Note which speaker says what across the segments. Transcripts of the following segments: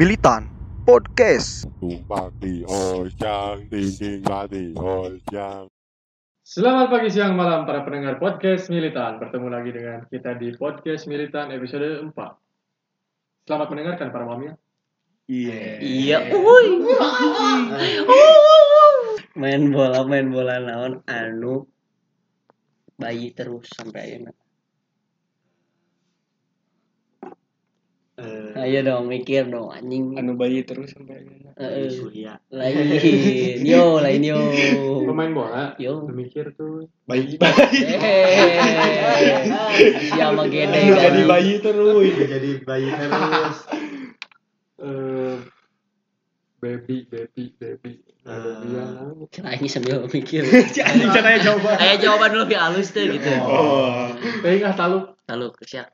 Speaker 1: Militan Podcast.
Speaker 2: Tumpang di hojang, dinding mati hojang.
Speaker 3: Selamat pagi, siang, malam para pendengar podcast Militan. Bertemu lagi dengan kita di podcast Militan episode 4. Selamat mendengarkan para mami.
Speaker 4: Iya, uy. main bola, main bola naon anu bayi terus sampai ayeuna. Ayo dong mikir dong anjing.
Speaker 5: anu bayi terus sampai
Speaker 4: Heeh. Lain, yo, lain yo.
Speaker 3: Pemain bola,
Speaker 4: Yo.
Speaker 3: mikir tuh.
Speaker 5: bayi bayi
Speaker 4: Eh, siapa gede
Speaker 5: Anu jadi
Speaker 4: kan?
Speaker 5: bayi terus
Speaker 6: jadi bayi terus
Speaker 3: eh baby, baby, baby.
Speaker 6: Eh.
Speaker 3: Iya.
Speaker 4: Kira ini sambil mikir.
Speaker 5: anjing caranya jawaban
Speaker 4: Ayo jawaban dulu lebih halus tuh gitu.
Speaker 5: oh
Speaker 3: Tapi nggak tahu.
Speaker 4: Lalu ke siap.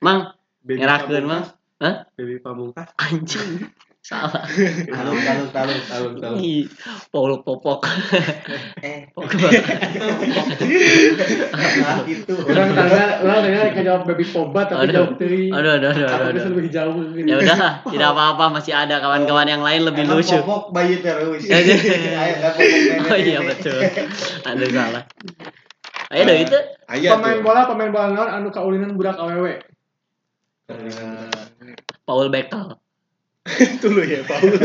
Speaker 4: Mang, ngerakeun.
Speaker 6: Pamungkas.
Speaker 4: Hah?
Speaker 6: baby pamungkas
Speaker 4: Anjing. Salah.
Speaker 6: taluk taluk taluk taluk taluk
Speaker 4: Ih, Paul Popok.
Speaker 6: eh
Speaker 4: Popok.
Speaker 6: nah itu
Speaker 3: Orang tanya, orang tanya kayak jawab baby pobat tapi
Speaker 4: Aduh.
Speaker 3: jawab teri.
Speaker 4: Aduh, aduh, aduh,
Speaker 3: Aku
Speaker 4: aduh,
Speaker 3: bisa
Speaker 4: aduh.
Speaker 3: lebih jauh. gitu.
Speaker 4: Ya udah, tidak apa-apa, masih ada kawan-kawan yang lain lebih
Speaker 6: Emang
Speaker 4: lucu.
Speaker 6: popok bayi terus. Ayo, popok nenek.
Speaker 4: Oh iya betul. Aduh salah. Ayo dong itu.
Speaker 3: Pemain bola, pemain bola naon anu kaulinan budak awewe.
Speaker 6: Eh,
Speaker 4: Paul Bekel.
Speaker 5: dulu ya Paul.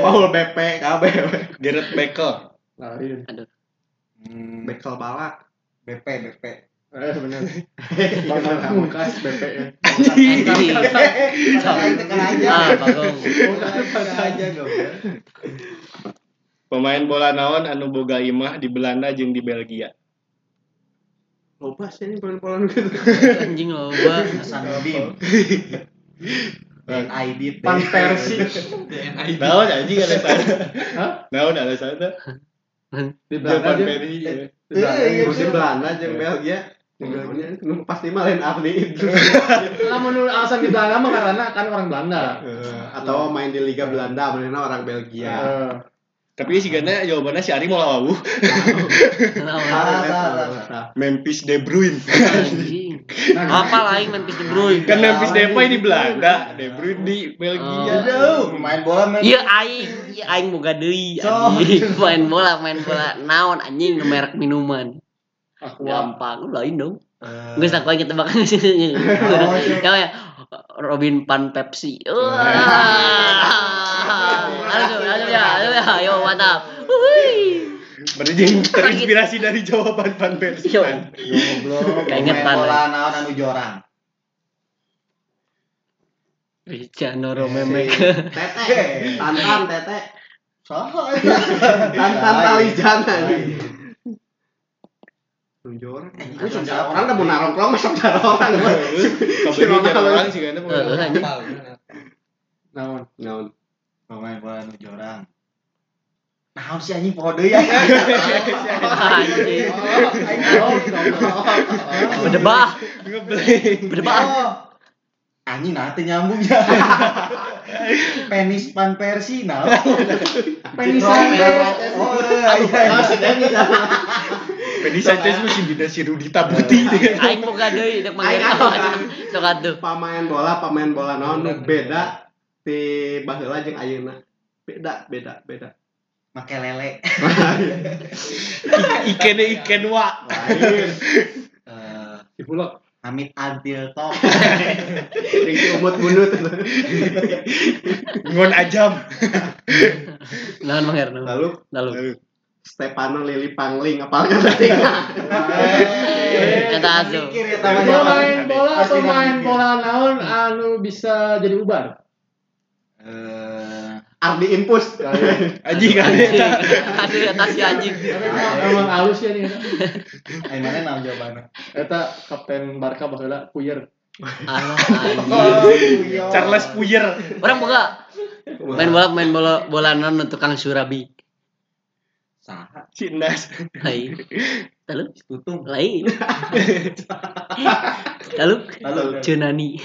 Speaker 6: Paul BP KB
Speaker 5: Gareth Bekel
Speaker 3: Lain.
Speaker 6: bekel balak BP BP
Speaker 3: Eh benar. Pemain pamungkas BP ya.
Speaker 6: Kata itu kan aja
Speaker 4: Ah,
Speaker 5: pemain bola naon anu boga imah di Belanda jeung di Belgia
Speaker 6: Loba sih ini pola-pola gitu.
Speaker 4: Anjing loba.
Speaker 6: Hasan Bim. NID
Speaker 3: Pan Persi
Speaker 5: naon anjing ada sana
Speaker 3: Hah?
Speaker 5: naon ada sana
Speaker 3: di Belanda.
Speaker 5: Peri
Speaker 3: Di
Speaker 6: Iya,
Speaker 3: Belanda
Speaker 6: iya, musim Belanda jeung Belgia? Jeung Belgia pasti mah lain Ardi itu
Speaker 3: Lah menurut alasan di Belanda mah karena kan orang Belanda.
Speaker 6: Eh, atau main di Liga Belanda mana orang Belgia.
Speaker 3: Eh,
Speaker 5: tapi si gana jawabannya si Ari mau lawu. Memphis De Bruyne
Speaker 4: Apa lain Memphis De Bruyne?
Speaker 5: kan Memphis Depay di Belanda De Bruyne di Belgia
Speaker 6: Jauh, pemain bola main
Speaker 4: Iya aing, iya aing boga deui
Speaker 6: So.
Speaker 4: anjing. Main bola, main bola naon anjing merek minuman. Gampang, lain dong.
Speaker 6: Eh,
Speaker 4: Gue sakit aja tebakan sini.
Speaker 6: Oh.
Speaker 4: Kayak Robin Pan Pepsi. Wah. Aduh, aduh ya, ya, yo mantap.
Speaker 5: Berarti terinspirasi dari jawaban Van Persie
Speaker 4: Yo.
Speaker 6: goblok,
Speaker 4: Keingetan,
Speaker 6: pemain bola
Speaker 4: eh.
Speaker 6: naon anu jorang.
Speaker 4: Cristiano Romemek.
Speaker 6: Tete, tantan tete. Eta? Tantan tali jana nih. Saudara orang udah mau narongkrong masuk saudara orang.
Speaker 5: jarang orang sih kan.
Speaker 3: Naon?
Speaker 6: Naon?
Speaker 7: Pemain bola nu jorang. Nah, si anjing poho deui ya.
Speaker 4: Anjing. Berdebah, berdebah.
Speaker 7: Oh. Anjing nah teu nyambung ya. Penis pan Persi nah.
Speaker 3: Penis Sanchez.
Speaker 7: Oh, iya.
Speaker 5: Fedi Sanchez masih beda si Rudi Tabuti
Speaker 4: Aing boga deui dek manggil. Sok atuh.
Speaker 6: Pemain bola, pemain bola naon beda ti baheula jeung ayeuna. Beda, beda, beda.
Speaker 7: Make lele.
Speaker 5: Iken iken wa
Speaker 6: Lain.
Speaker 7: Eh,
Speaker 3: Di Bulog.
Speaker 7: Hamid Adil Top.
Speaker 6: Si umut bunut.
Speaker 5: ngon ajam
Speaker 4: Naon mangher naon.
Speaker 6: Lalu
Speaker 4: Lalu.
Speaker 6: Stefano Lili Pangling apal kan tadi?
Speaker 4: Eta asuh.
Speaker 7: Mikir ya
Speaker 3: Pemain bola pemain
Speaker 7: mikir.
Speaker 3: bola naon anu bisa jadi ubar.
Speaker 7: Eh,
Speaker 6: Ardi Impus.
Speaker 5: anjing kan
Speaker 4: Anjing. Aduh eta si anjing.
Speaker 3: Tapi emang- halus ya nih.
Speaker 7: ayo mana nama jawabannya?
Speaker 3: Eta kapten Barca baheula Puyer.
Speaker 4: Alah anjing.
Speaker 5: Charles Puyer
Speaker 4: Orang boga main bola main bola bola naon nu tukang surabi.
Speaker 7: Saha?
Speaker 5: Cindas
Speaker 4: Hai. Lalu
Speaker 7: Tutung.
Speaker 4: lain. Lalu
Speaker 7: Lalu
Speaker 4: Cenani.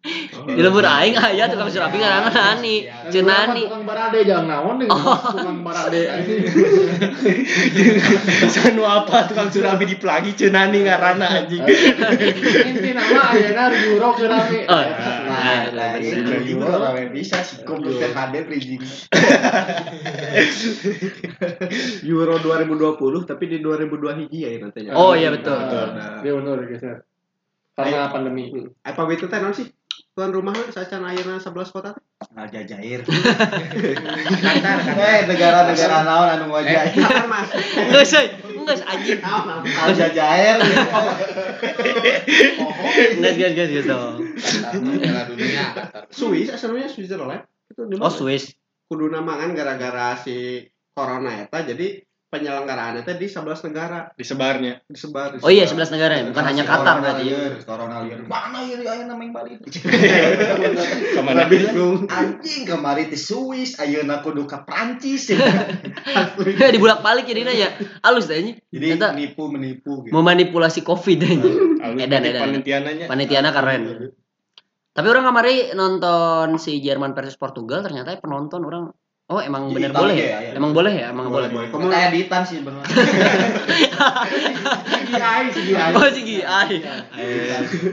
Speaker 4: Di lembur aing aya tukang surabi ngaranna Nani. Cenani.
Speaker 3: Tukang barade jangan naon nih. Tukang barade.
Speaker 5: Sanu apa tukang surabi di pelagi cenani ngarana anjing.
Speaker 3: Inti nama ayeuna rame.
Speaker 4: Oh,
Speaker 7: Nah,
Speaker 4: iya.
Speaker 7: rame bisa sih goblok teh hadir bridging.
Speaker 6: Euro 2020 tapi di 2002 hiji ya nantinya.
Speaker 4: Oh, iya, betul.
Speaker 6: Nah,
Speaker 3: Dia undur geser. Karena pandemi.
Speaker 6: Apa itu teh naon sih? Tuan rumah sacan ayeuna 11 kota teh.
Speaker 7: Aljazair. Qatar kan. Eh, negara-negara naon anu wajah.
Speaker 6: Qatar Mas.
Speaker 4: Geus euy, geus anjing.
Speaker 6: Naon, naon.
Speaker 7: Aljazair.
Speaker 4: Geus geus geus geus dong.
Speaker 5: Negara dunia.
Speaker 6: Swiss asalnya Switzerland. Itu di
Speaker 4: Oh,
Speaker 6: mana?
Speaker 4: Swiss.
Speaker 6: kudu namangan gara-gara si corona eta jadi penyelenggaraannya teh di 11 negara
Speaker 5: Disebarnya.
Speaker 6: disebar,
Speaker 4: Oh iya, 11 negara ya, bukan hanya Qatar berarti. ya.
Speaker 7: Corona liar. Mana ieu aya namanya Bali?
Speaker 5: Ke mana?
Speaker 6: bingung
Speaker 7: Anjing kemari di Swiss, ayeuna kudu ka Prancis.
Speaker 4: di bulak-balik jadinya ya. Halus deh ini.
Speaker 7: Jadi nipu menipu gitu.
Speaker 4: memanipulasi Covid aja. Edan, edan.
Speaker 5: Panitiananya.
Speaker 4: Panitiana keren. Tapi orang kemarin nonton si Jerman versus Portugal ternyata penonton orang oh emang
Speaker 7: Di
Speaker 4: bener
Speaker 7: Italia
Speaker 4: boleh
Speaker 7: ya,
Speaker 4: ya?
Speaker 7: ya.
Speaker 4: Emang boleh ya? Emang boleh.
Speaker 6: boleh
Speaker 7: Kamu kayak ditan sih bener.
Speaker 6: CGI CGI
Speaker 4: Oh sih ai.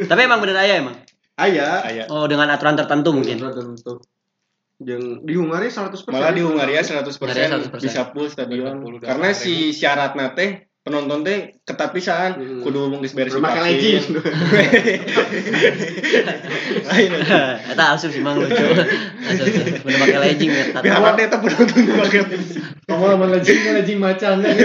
Speaker 4: Tapi emang bener aja emang.
Speaker 6: aya
Speaker 5: Aya.
Speaker 4: Oh dengan aturan tertentu mungkin.
Speaker 6: tentu yang di Hungaria 100%
Speaker 5: Malah di Hungaria 100%,
Speaker 4: Hungaria 100%.
Speaker 5: bisa full stadion.
Speaker 2: 80
Speaker 5: Karena si syaratnya teh penonton teh ketat pisan
Speaker 6: Hmm.
Speaker 5: kudu geus beres
Speaker 6: Pakai
Speaker 5: vaksin.
Speaker 6: legging
Speaker 5: Lain.
Speaker 4: Eta asup sih mang lucu. Asup. Bener pakai legging ya.
Speaker 5: Biar apa eta penonton pakai legging.
Speaker 3: Kamu lamun lejing lejing macan kan.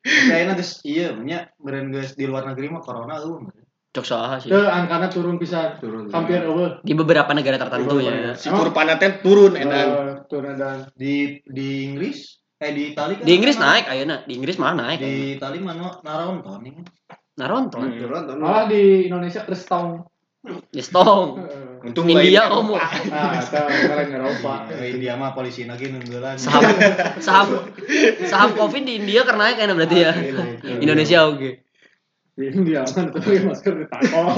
Speaker 7: Kayaknya geus iya nya beren geus di luar negeri mah corona eueuh.
Speaker 4: Cok saha sih.
Speaker 3: Teu angkana turun pisan.
Speaker 6: turun
Speaker 3: Hampir eueuh.
Speaker 4: Di beberapa negara tertentu ya.
Speaker 5: Si kurvana teh turun edan.
Speaker 3: Eh, Turun dan
Speaker 7: Di di Inggris eh di Itali kan
Speaker 4: Di Inggris
Speaker 7: mana?
Speaker 4: naik ayeuna. Di Inggris malah naik.
Speaker 7: Di Itali mana naron ton ini.
Speaker 4: Naronton.
Speaker 5: Hmm.
Speaker 6: turun
Speaker 3: malah di Indonesia Kristong.
Speaker 4: Di Stong.
Speaker 5: Untung
Speaker 4: India.
Speaker 3: Nah, itu keren Eropa.
Speaker 7: Eh, India mah polisi lagi nunggulan.
Speaker 4: Saham saham saham Covid di India karena naik kayaknya berarti ya. Indonesia oke.
Speaker 3: Di India kan tapi masker ditakol.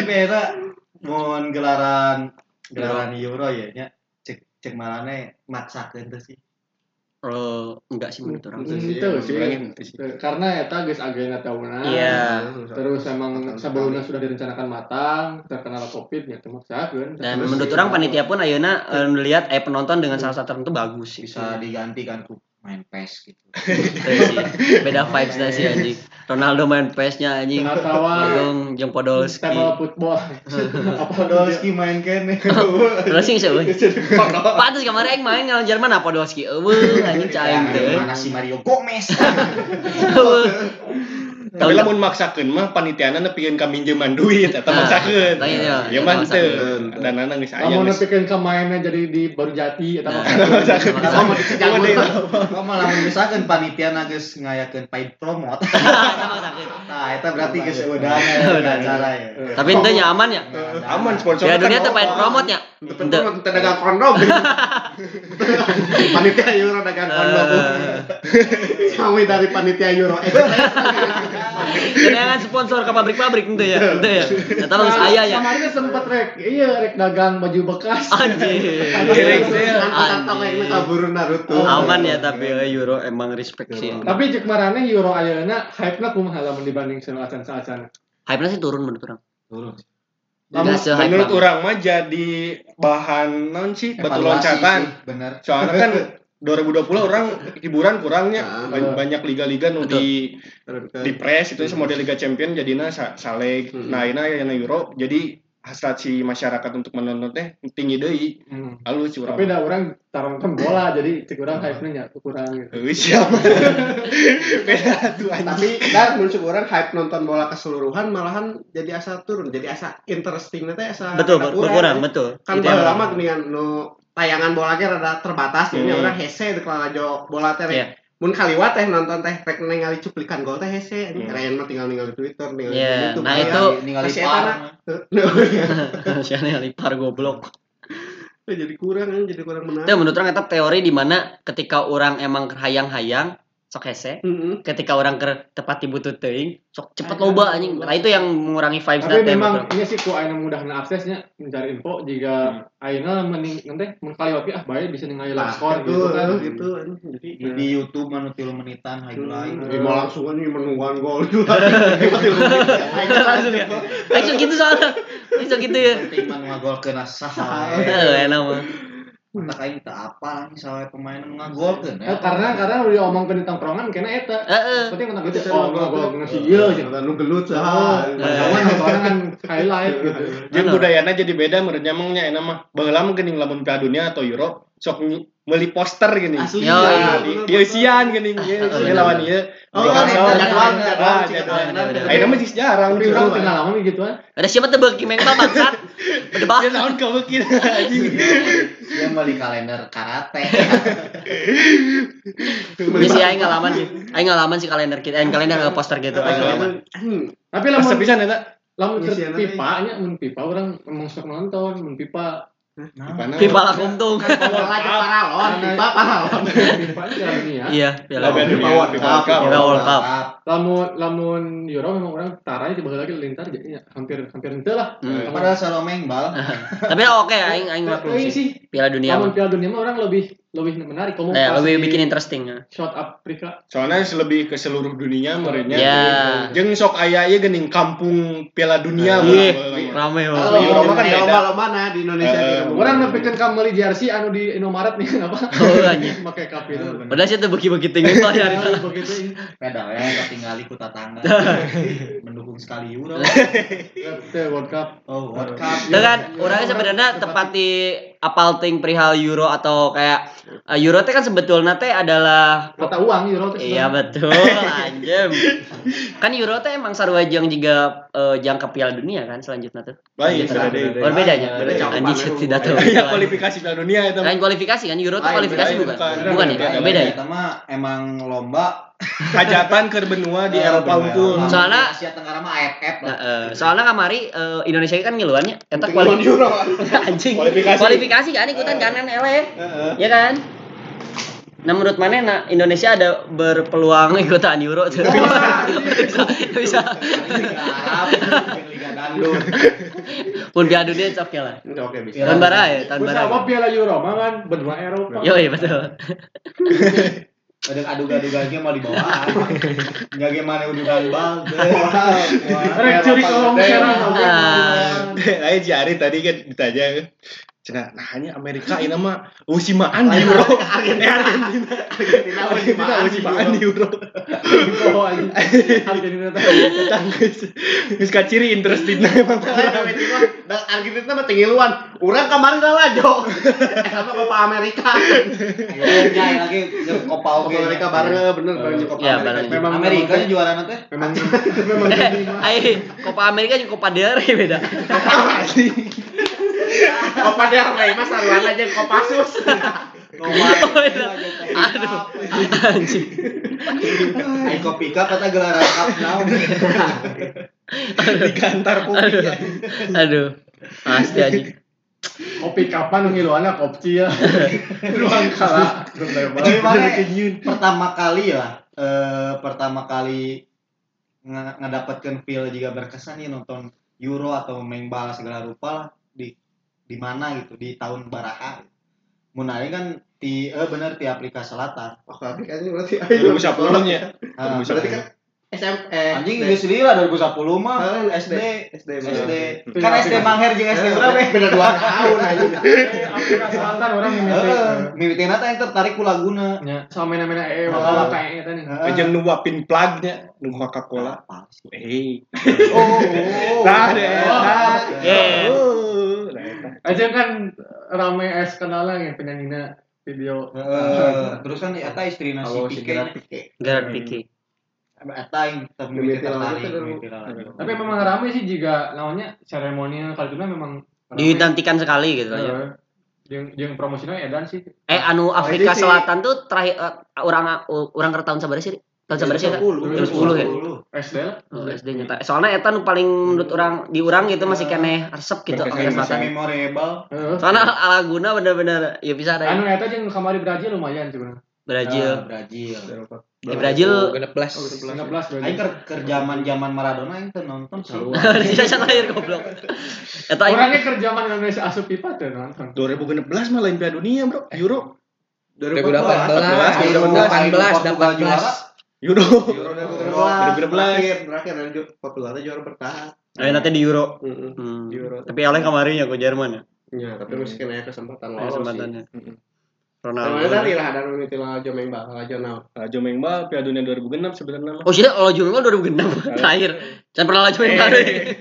Speaker 7: Tapi eta mun gelaran gelaran Euro ya nya cek malane maksakeun teh sih.
Speaker 4: Eh, enggak sih menurut orang.
Speaker 6: Itu sih,
Speaker 3: sih. Karena eta geus agenda tahunan.
Speaker 4: Iya.
Speaker 3: Terus emang sebelumnya sudah direncanakan matang, terkenal Covid ya maksakeun.
Speaker 4: Dan
Speaker 6: Terus
Speaker 4: menurut orang panitia pun ayeuna eh, melihat eh penonton dengan salah satu tertentu bagus sih.
Speaker 7: Bisa digantikan ku main PES gitu.
Speaker 4: Itu sih. Beda vibes nya sih anjing. Ronaldo main PS-nya anjing. Agung jeung Podolski.
Speaker 3: table football. Apa
Speaker 7: Podolski main kene.
Speaker 4: Podolski sih euy. Pantes kemarin aing main ngalawan Jerman apa Podolski. Eueuh anjing caing teh.
Speaker 7: Mana si Mario Gomez?
Speaker 5: Tapi lamun maksakeun mah panitiana nepikeun ka minjeman duit eta
Speaker 4: Nah,
Speaker 5: maksakeun.
Speaker 4: tanya ya.
Speaker 5: Ya mah teu.
Speaker 6: Maksakeun.
Speaker 5: Dan anak geus aya.
Speaker 3: Kamu
Speaker 5: geus.
Speaker 3: nepikeun ke mainnya jadi di baru jati eta
Speaker 4: Nah,
Speaker 3: mah.
Speaker 6: sama di
Speaker 5: Cuma deh.
Speaker 7: Kamu lamun misalkan panitia na geus ngayakeun paid promote. Nah, eta berarti geus udah
Speaker 4: Udah.
Speaker 7: cara ya.
Speaker 4: Tapi ente nya aman ya.
Speaker 5: Aman sponsor.
Speaker 4: Ya dunia teh
Speaker 5: kan
Speaker 4: pengen promote nya.
Speaker 6: Tentu kita dagang kondom. panitia Euro dagang kondom. Kami dari panitia Euro.
Speaker 4: Jangan sponsor ke pabrik-pabrik ente ya. Ente ya. Eta mah geus aya ya.
Speaker 3: Kemarin sempat rek, iya rek dagang baju bekas.
Speaker 4: Anjir.
Speaker 5: Sale.
Speaker 6: Angkatan yang kabur Naruto.
Speaker 4: Aman ya tapi eh, Euro emang respect sih.
Speaker 3: Tapi cek marane Euro ayeuna hype-na kumaha lamun dibanding sama acan-acan.
Speaker 4: Hype-nya sih turun menurut orang.
Speaker 7: Turun.
Speaker 4: Se-hype
Speaker 5: Menurut orang mah jadi bahan non sih batu loncatan.
Speaker 7: Bener.
Speaker 5: Soalnya kan 2020 orang hiburan kurangnya
Speaker 6: Ah,
Speaker 5: Ban- banyak liga-liga nu di di press itu model Liga Champion jadinya sa saleg.
Speaker 6: Hmm.
Speaker 5: Nah, ini aya Euro jadi hasrat si masyarakat untuk menonton teh tinggi deui.
Speaker 3: Hmm.
Speaker 5: Lalu curang.
Speaker 3: Tapi da orang taronton bola jadi cek orang hype-nya nya kurang gitu.
Speaker 5: Siapa? Beda tuh.
Speaker 6: Tapi dan menurut orang hype nonton bola keseluruhan malahan jadi asa turun, jadi asa interesting nanti asa
Speaker 4: Betul, berkurang,
Speaker 6: ya.
Speaker 4: betul.
Speaker 6: Kan
Speaker 4: yang-
Speaker 6: baheula mah dengan nu tayangan bola ge rada terbatas jadi
Speaker 5: Hmm.
Speaker 6: orang hese teh kalau jo bola teh rek. Mun kaliwat teh nonton teh rek ningali cuplikan gol teh hese
Speaker 5: Hmm.
Speaker 6: keren mah tinggal ningali Twitter ningali
Speaker 4: Iya,
Speaker 6: YouTube.
Speaker 4: nah itu-
Speaker 7: ningali par.
Speaker 6: enak.
Speaker 4: Siapa lipar goblok.
Speaker 6: jadi kurang kan jadi kurang menarik.
Speaker 4: Itu menurut orang itu teori di mana ketika orang emang hayang-hayang sok hese.
Speaker 6: Heeh.
Speaker 4: ketika orang ke tempat dibutuh teuing sok cepet loba anjing. Nah itu yang mengurangi vibes
Speaker 3: tapi
Speaker 4: nanti
Speaker 3: memang ini sih ku aina mudah aksesnya mencari info jika aina mending nanti mengkaliwati ah baik bisa ningali
Speaker 6: Nah, itu
Speaker 3: gitu kan.
Speaker 6: gitu. Jadi
Speaker 7: di, di YouTube manu tilu menitan highlight.
Speaker 6: Ini mau langsung aja menungguan gol juga.
Speaker 4: langsung ya. Langsung gitu soalnya. Langsung gitu ya.
Speaker 7: Penting manu ngagol kena saha
Speaker 4: Eh, enak mah
Speaker 7: tak aing teu apa sawe pemain nu ngagolkeun
Speaker 3: Eh, karena karena udah omongkeun di tongkrongan kena eta
Speaker 4: Heeh.
Speaker 3: penting tentang itu oh gua ngasih ieu gitu
Speaker 6: Ada nu gelut
Speaker 3: Oh,
Speaker 6: saha.
Speaker 3: Jaman kan highlight gitu.
Speaker 5: Jeung budayana jadi beda menurut nyamangnya enak mah. Baheula mah geuning lamun Piala Dunia atau Euro sok meuli poster gini.
Speaker 6: Asli.
Speaker 5: Di Asian geuning ieu ieu lawan ieu.
Speaker 6: Oh, jadwal, jadwal,
Speaker 5: Ah,
Speaker 6: jadwal.
Speaker 5: Ayeuna mah geus jarang
Speaker 3: Tapi orang kenal lama gitu kan.
Speaker 4: ada siapa tuh bagi mental bangsat berdebah
Speaker 5: Dia naon ka beukin anjing.
Speaker 7: dia beli kalender karate
Speaker 4: Ini sih aing ngalaman sih. Aing ngalaman sih kalender kita, aing kalender poster gitu aing ngalaman.
Speaker 3: Tapi
Speaker 5: Pas
Speaker 3: lamun
Speaker 5: pisan eta.
Speaker 3: lamun
Speaker 6: Ngisi anak
Speaker 3: pipa nya mun pipa orang emang sok nonton mun pipa
Speaker 5: Mana?
Speaker 4: Pipa lah untung.
Speaker 6: Bola aja paralon, pipa paralon.
Speaker 3: pipa nya jalan dunia.
Speaker 4: Iya, piala.
Speaker 5: Piala Dunia,
Speaker 6: Pipa World
Speaker 5: Pipa
Speaker 6: Cup.
Speaker 5: World Cup.
Speaker 4: Piala World Cup.
Speaker 3: Lamun lamun Euro memang orang taranya di lagi lintar jadi hampir hampir ente lah.
Speaker 4: Hmm.
Speaker 7: padahal main bal
Speaker 4: Tapi oke aing aing maklum
Speaker 3: Tapi
Speaker 4: sih. Piala dunia.
Speaker 3: lamun. Piala Dunia mah orang lebih lebih menarik kamu
Speaker 4: Eh,
Speaker 3: pas
Speaker 4: lebih bikin interesting. ya.
Speaker 3: South Afrika.
Speaker 5: Soalnya lebih ke seluruh dunia merenya.
Speaker 4: Ya.
Speaker 5: Jeung sok aya ieu geuning kampung Piala Dunia.
Speaker 4: Iya,
Speaker 5: mah.
Speaker 4: rame
Speaker 6: Kalau
Speaker 5: Di
Speaker 4: banget.
Speaker 5: Eropa kan
Speaker 6: di
Speaker 5: beda.
Speaker 6: lomba mana di Indonesia di
Speaker 3: Orang nepikeun ka meuli jersey anu di Indomaret nih apa?
Speaker 4: Oh, anjing.
Speaker 3: Pakai cup itu.
Speaker 4: Padahal sih tuh bagi-bagi tinggi pak ya.
Speaker 3: Begitu.
Speaker 7: pedal ya ketinggali ku tetangga mendukung sekali euro
Speaker 3: Itu World Cup.
Speaker 7: oh World Cup
Speaker 4: kan orangnya sebenarnya tepat di apal ting perihal euro atau kayak eh, euro teh kan sebetulnya teh adalah
Speaker 3: Mata uang Euro teh
Speaker 4: Iya betul, anjem. Kan Euro teh emang sarua jeung juga eh, jangka Piala Dunia kan selanjutnya tuh.
Speaker 5: Baik,
Speaker 4: Selanjutnya.
Speaker 5: beda deh.
Speaker 4: Oh, bedanya.
Speaker 6: Beda
Speaker 4: Anjing
Speaker 6: banget.
Speaker 4: tidak tahu.
Speaker 5: Iya kualifikasi Piala Dunia itu.
Speaker 4: Kan kualifikasi kan Euro tuh
Speaker 6: Lain,
Speaker 4: kualifikasi
Speaker 5: lain,
Speaker 4: bukan?
Speaker 5: bukan.
Speaker 4: Ya?
Speaker 5: Beda,
Speaker 4: ya?
Speaker 7: mah emang lomba
Speaker 5: Hajatan ke benua di
Speaker 7: Eh,
Speaker 5: Eropa unggul.
Speaker 7: Eropa.
Speaker 4: Soalnya-
Speaker 7: Asia Tenggara mah AFF
Speaker 4: Nah,
Speaker 7: lah
Speaker 4: eh, soalnya kamari eh, Indonesia kan ngiluannya eta kualifikasi anjing.
Speaker 5: Kualifikasi.
Speaker 4: Kualifikasi kan ikutan kanan ele. Ya kan? Nah menurut mana nah Indonesia ada berpeluang ikutan Euro tuh? bisa, bisa.
Speaker 7: Liga Dangdut
Speaker 4: Pun Piala Dunia oke lah.
Speaker 6: Oke, bisa.
Speaker 4: Tahun bara ya, tahun bara.
Speaker 3: Bersama Piala Euro mah kan benua Eropa.
Speaker 4: Yo iya betul.
Speaker 7: ada adu-adu-adu mau di bawah nggak gimana udugan bal
Speaker 3: Rek curi kolong serang.
Speaker 4: Ah.
Speaker 5: Ayo Jari tadi kan ditanya Cina, nah hanya Amerika ini mah usimaan di Euro.
Speaker 6: Argentina. Argentina
Speaker 5: Argentina usimaan di Euro.
Speaker 3: Argentina teh.
Speaker 5: Geus kaciri interest di emang.
Speaker 6: Dan Argentina mah tinggiluan. Urang kemarin dah lajo. Sama Copa Amerika.
Speaker 7: ya lagi Copa
Speaker 6: Amerika bareng bener bareng Copa
Speaker 4: Iya,
Speaker 6: Amerika.
Speaker 4: bareng.
Speaker 3: Memang
Speaker 7: Amerika juara nanti
Speaker 3: memang memang
Speaker 4: Eh, ayo Copa Amerika juga Copa del Rey beda.
Speaker 6: Copa del Rey mah saruan aja Copa Sus.
Speaker 4: Iya. Aduh, anjing.
Speaker 7: Ayo kopi cup kata gelaran cup now
Speaker 5: Di kantor kopi.
Speaker 4: Aduh, aduh, pasti anjing.
Speaker 3: kopi kapan ngiluannya kopci ya. Ruang kalah.
Speaker 7: Pertama kali lah eh, pertama kali nge- ngedapatkan feel juga berkesan nih nonton Euro atau main bola segala rupa lah di mana gitu di tahun baraha. Mun aing kan di eh bener di Afrika Selatan.
Speaker 6: Oh, aplikasinya berarti.
Speaker 5: 2010 nya.
Speaker 7: Ah,
Speaker 6: Berarti kan SM eh
Speaker 7: anjing geus lila 2010 mah
Speaker 6: Ah,
Speaker 7: SD
Speaker 6: SD
Speaker 7: SD
Speaker 3: Itu
Speaker 7: kan
Speaker 3: ya,
Speaker 7: SD. Mangher jeung SD berapa ya?
Speaker 6: Beda dua tahun aja.
Speaker 3: Afrika Selatan orang mimiti.
Speaker 7: Heeh, mimitina teh yang tertarik ku laguna.
Speaker 3: Ya, sama mena-mena eh
Speaker 7: Ah.
Speaker 3: wala kayak eta nih.
Speaker 5: Jeung nu wapin plugnya, nu Coca-Cola.
Speaker 7: Apa sih?
Speaker 5: Eh.
Speaker 7: Oh, oh,
Speaker 5: deh.
Speaker 3: Oh.
Speaker 5: Oh. Nah, eta.
Speaker 3: Aja kan rame es kenalan yang penyanyina video.
Speaker 7: Heeh. terus kan eta istrina si Pique.
Speaker 6: Gerard Pique.
Speaker 7: Yang
Speaker 6: mimiti lagi.
Speaker 3: Tapi memang rame sih juga namanya seremonial kali itu memang rame.
Speaker 4: Dinantikan sekali gitu aja.
Speaker 3: Heeh. Jeung jeung promosinya edan sih.
Speaker 4: Eh anu Afrika
Speaker 6: sih-
Speaker 4: Selatan tuh terakhir eh, orang orang ke tahun sabaraha sih? Tahun sabaraha sih? Kak? 2010 ya?
Speaker 3: SD lah.
Speaker 4: Oh, SD nyata. Soalnya eta nu paling menurut orang di urang gitu masih keneh resep gitu Afrika Selatan.
Speaker 7: memorable.
Speaker 4: Soalnya Alaguna bener-bener ya bisa ada.
Speaker 3: Anu eta jeung kamari Brazil lumayan sebenarnya.
Speaker 4: Brazil.
Speaker 7: Ah, Brazil.
Speaker 4: Eh, Brazil
Speaker 8: genep belas.
Speaker 3: 19
Speaker 7: Aing
Speaker 3: berarti.
Speaker 7: ker ker zaman zaman Maradona aing teu nonton sih.
Speaker 4: Dia sang lahir goblok. Eta aing
Speaker 3: Orangnya kerja mana Indonesia asup pipa tuh nonton.
Speaker 5: 2016 mah lain Piala Dunia, Bro. Euro.
Speaker 8: 2018, 18, 18.
Speaker 5: Euro.
Speaker 6: Euro
Speaker 5: 2016.
Speaker 6: Terakhir, terakhir dan Portugalnya juara bertahan.
Speaker 4: Ayo nanti di Euro.
Speaker 6: Heeh.
Speaker 4: Hmm.
Speaker 6: Euro.
Speaker 4: Tapi oleh kemarin ya ke Jerman ya.
Speaker 6: Ya, tapi masih kena kesempatan lolos.
Speaker 4: Kesempatannya.
Speaker 6: Soalnya
Speaker 4: Ronaldo.
Speaker 6: tadi lah ada mimiti lah aja main bal aja now.
Speaker 5: Rajo Mengba Piala Dunia 2006 sebenarnya mah.
Speaker 4: Oh sih, kalau Juve 2006 terakhir. Jangan pernah laju yang baru.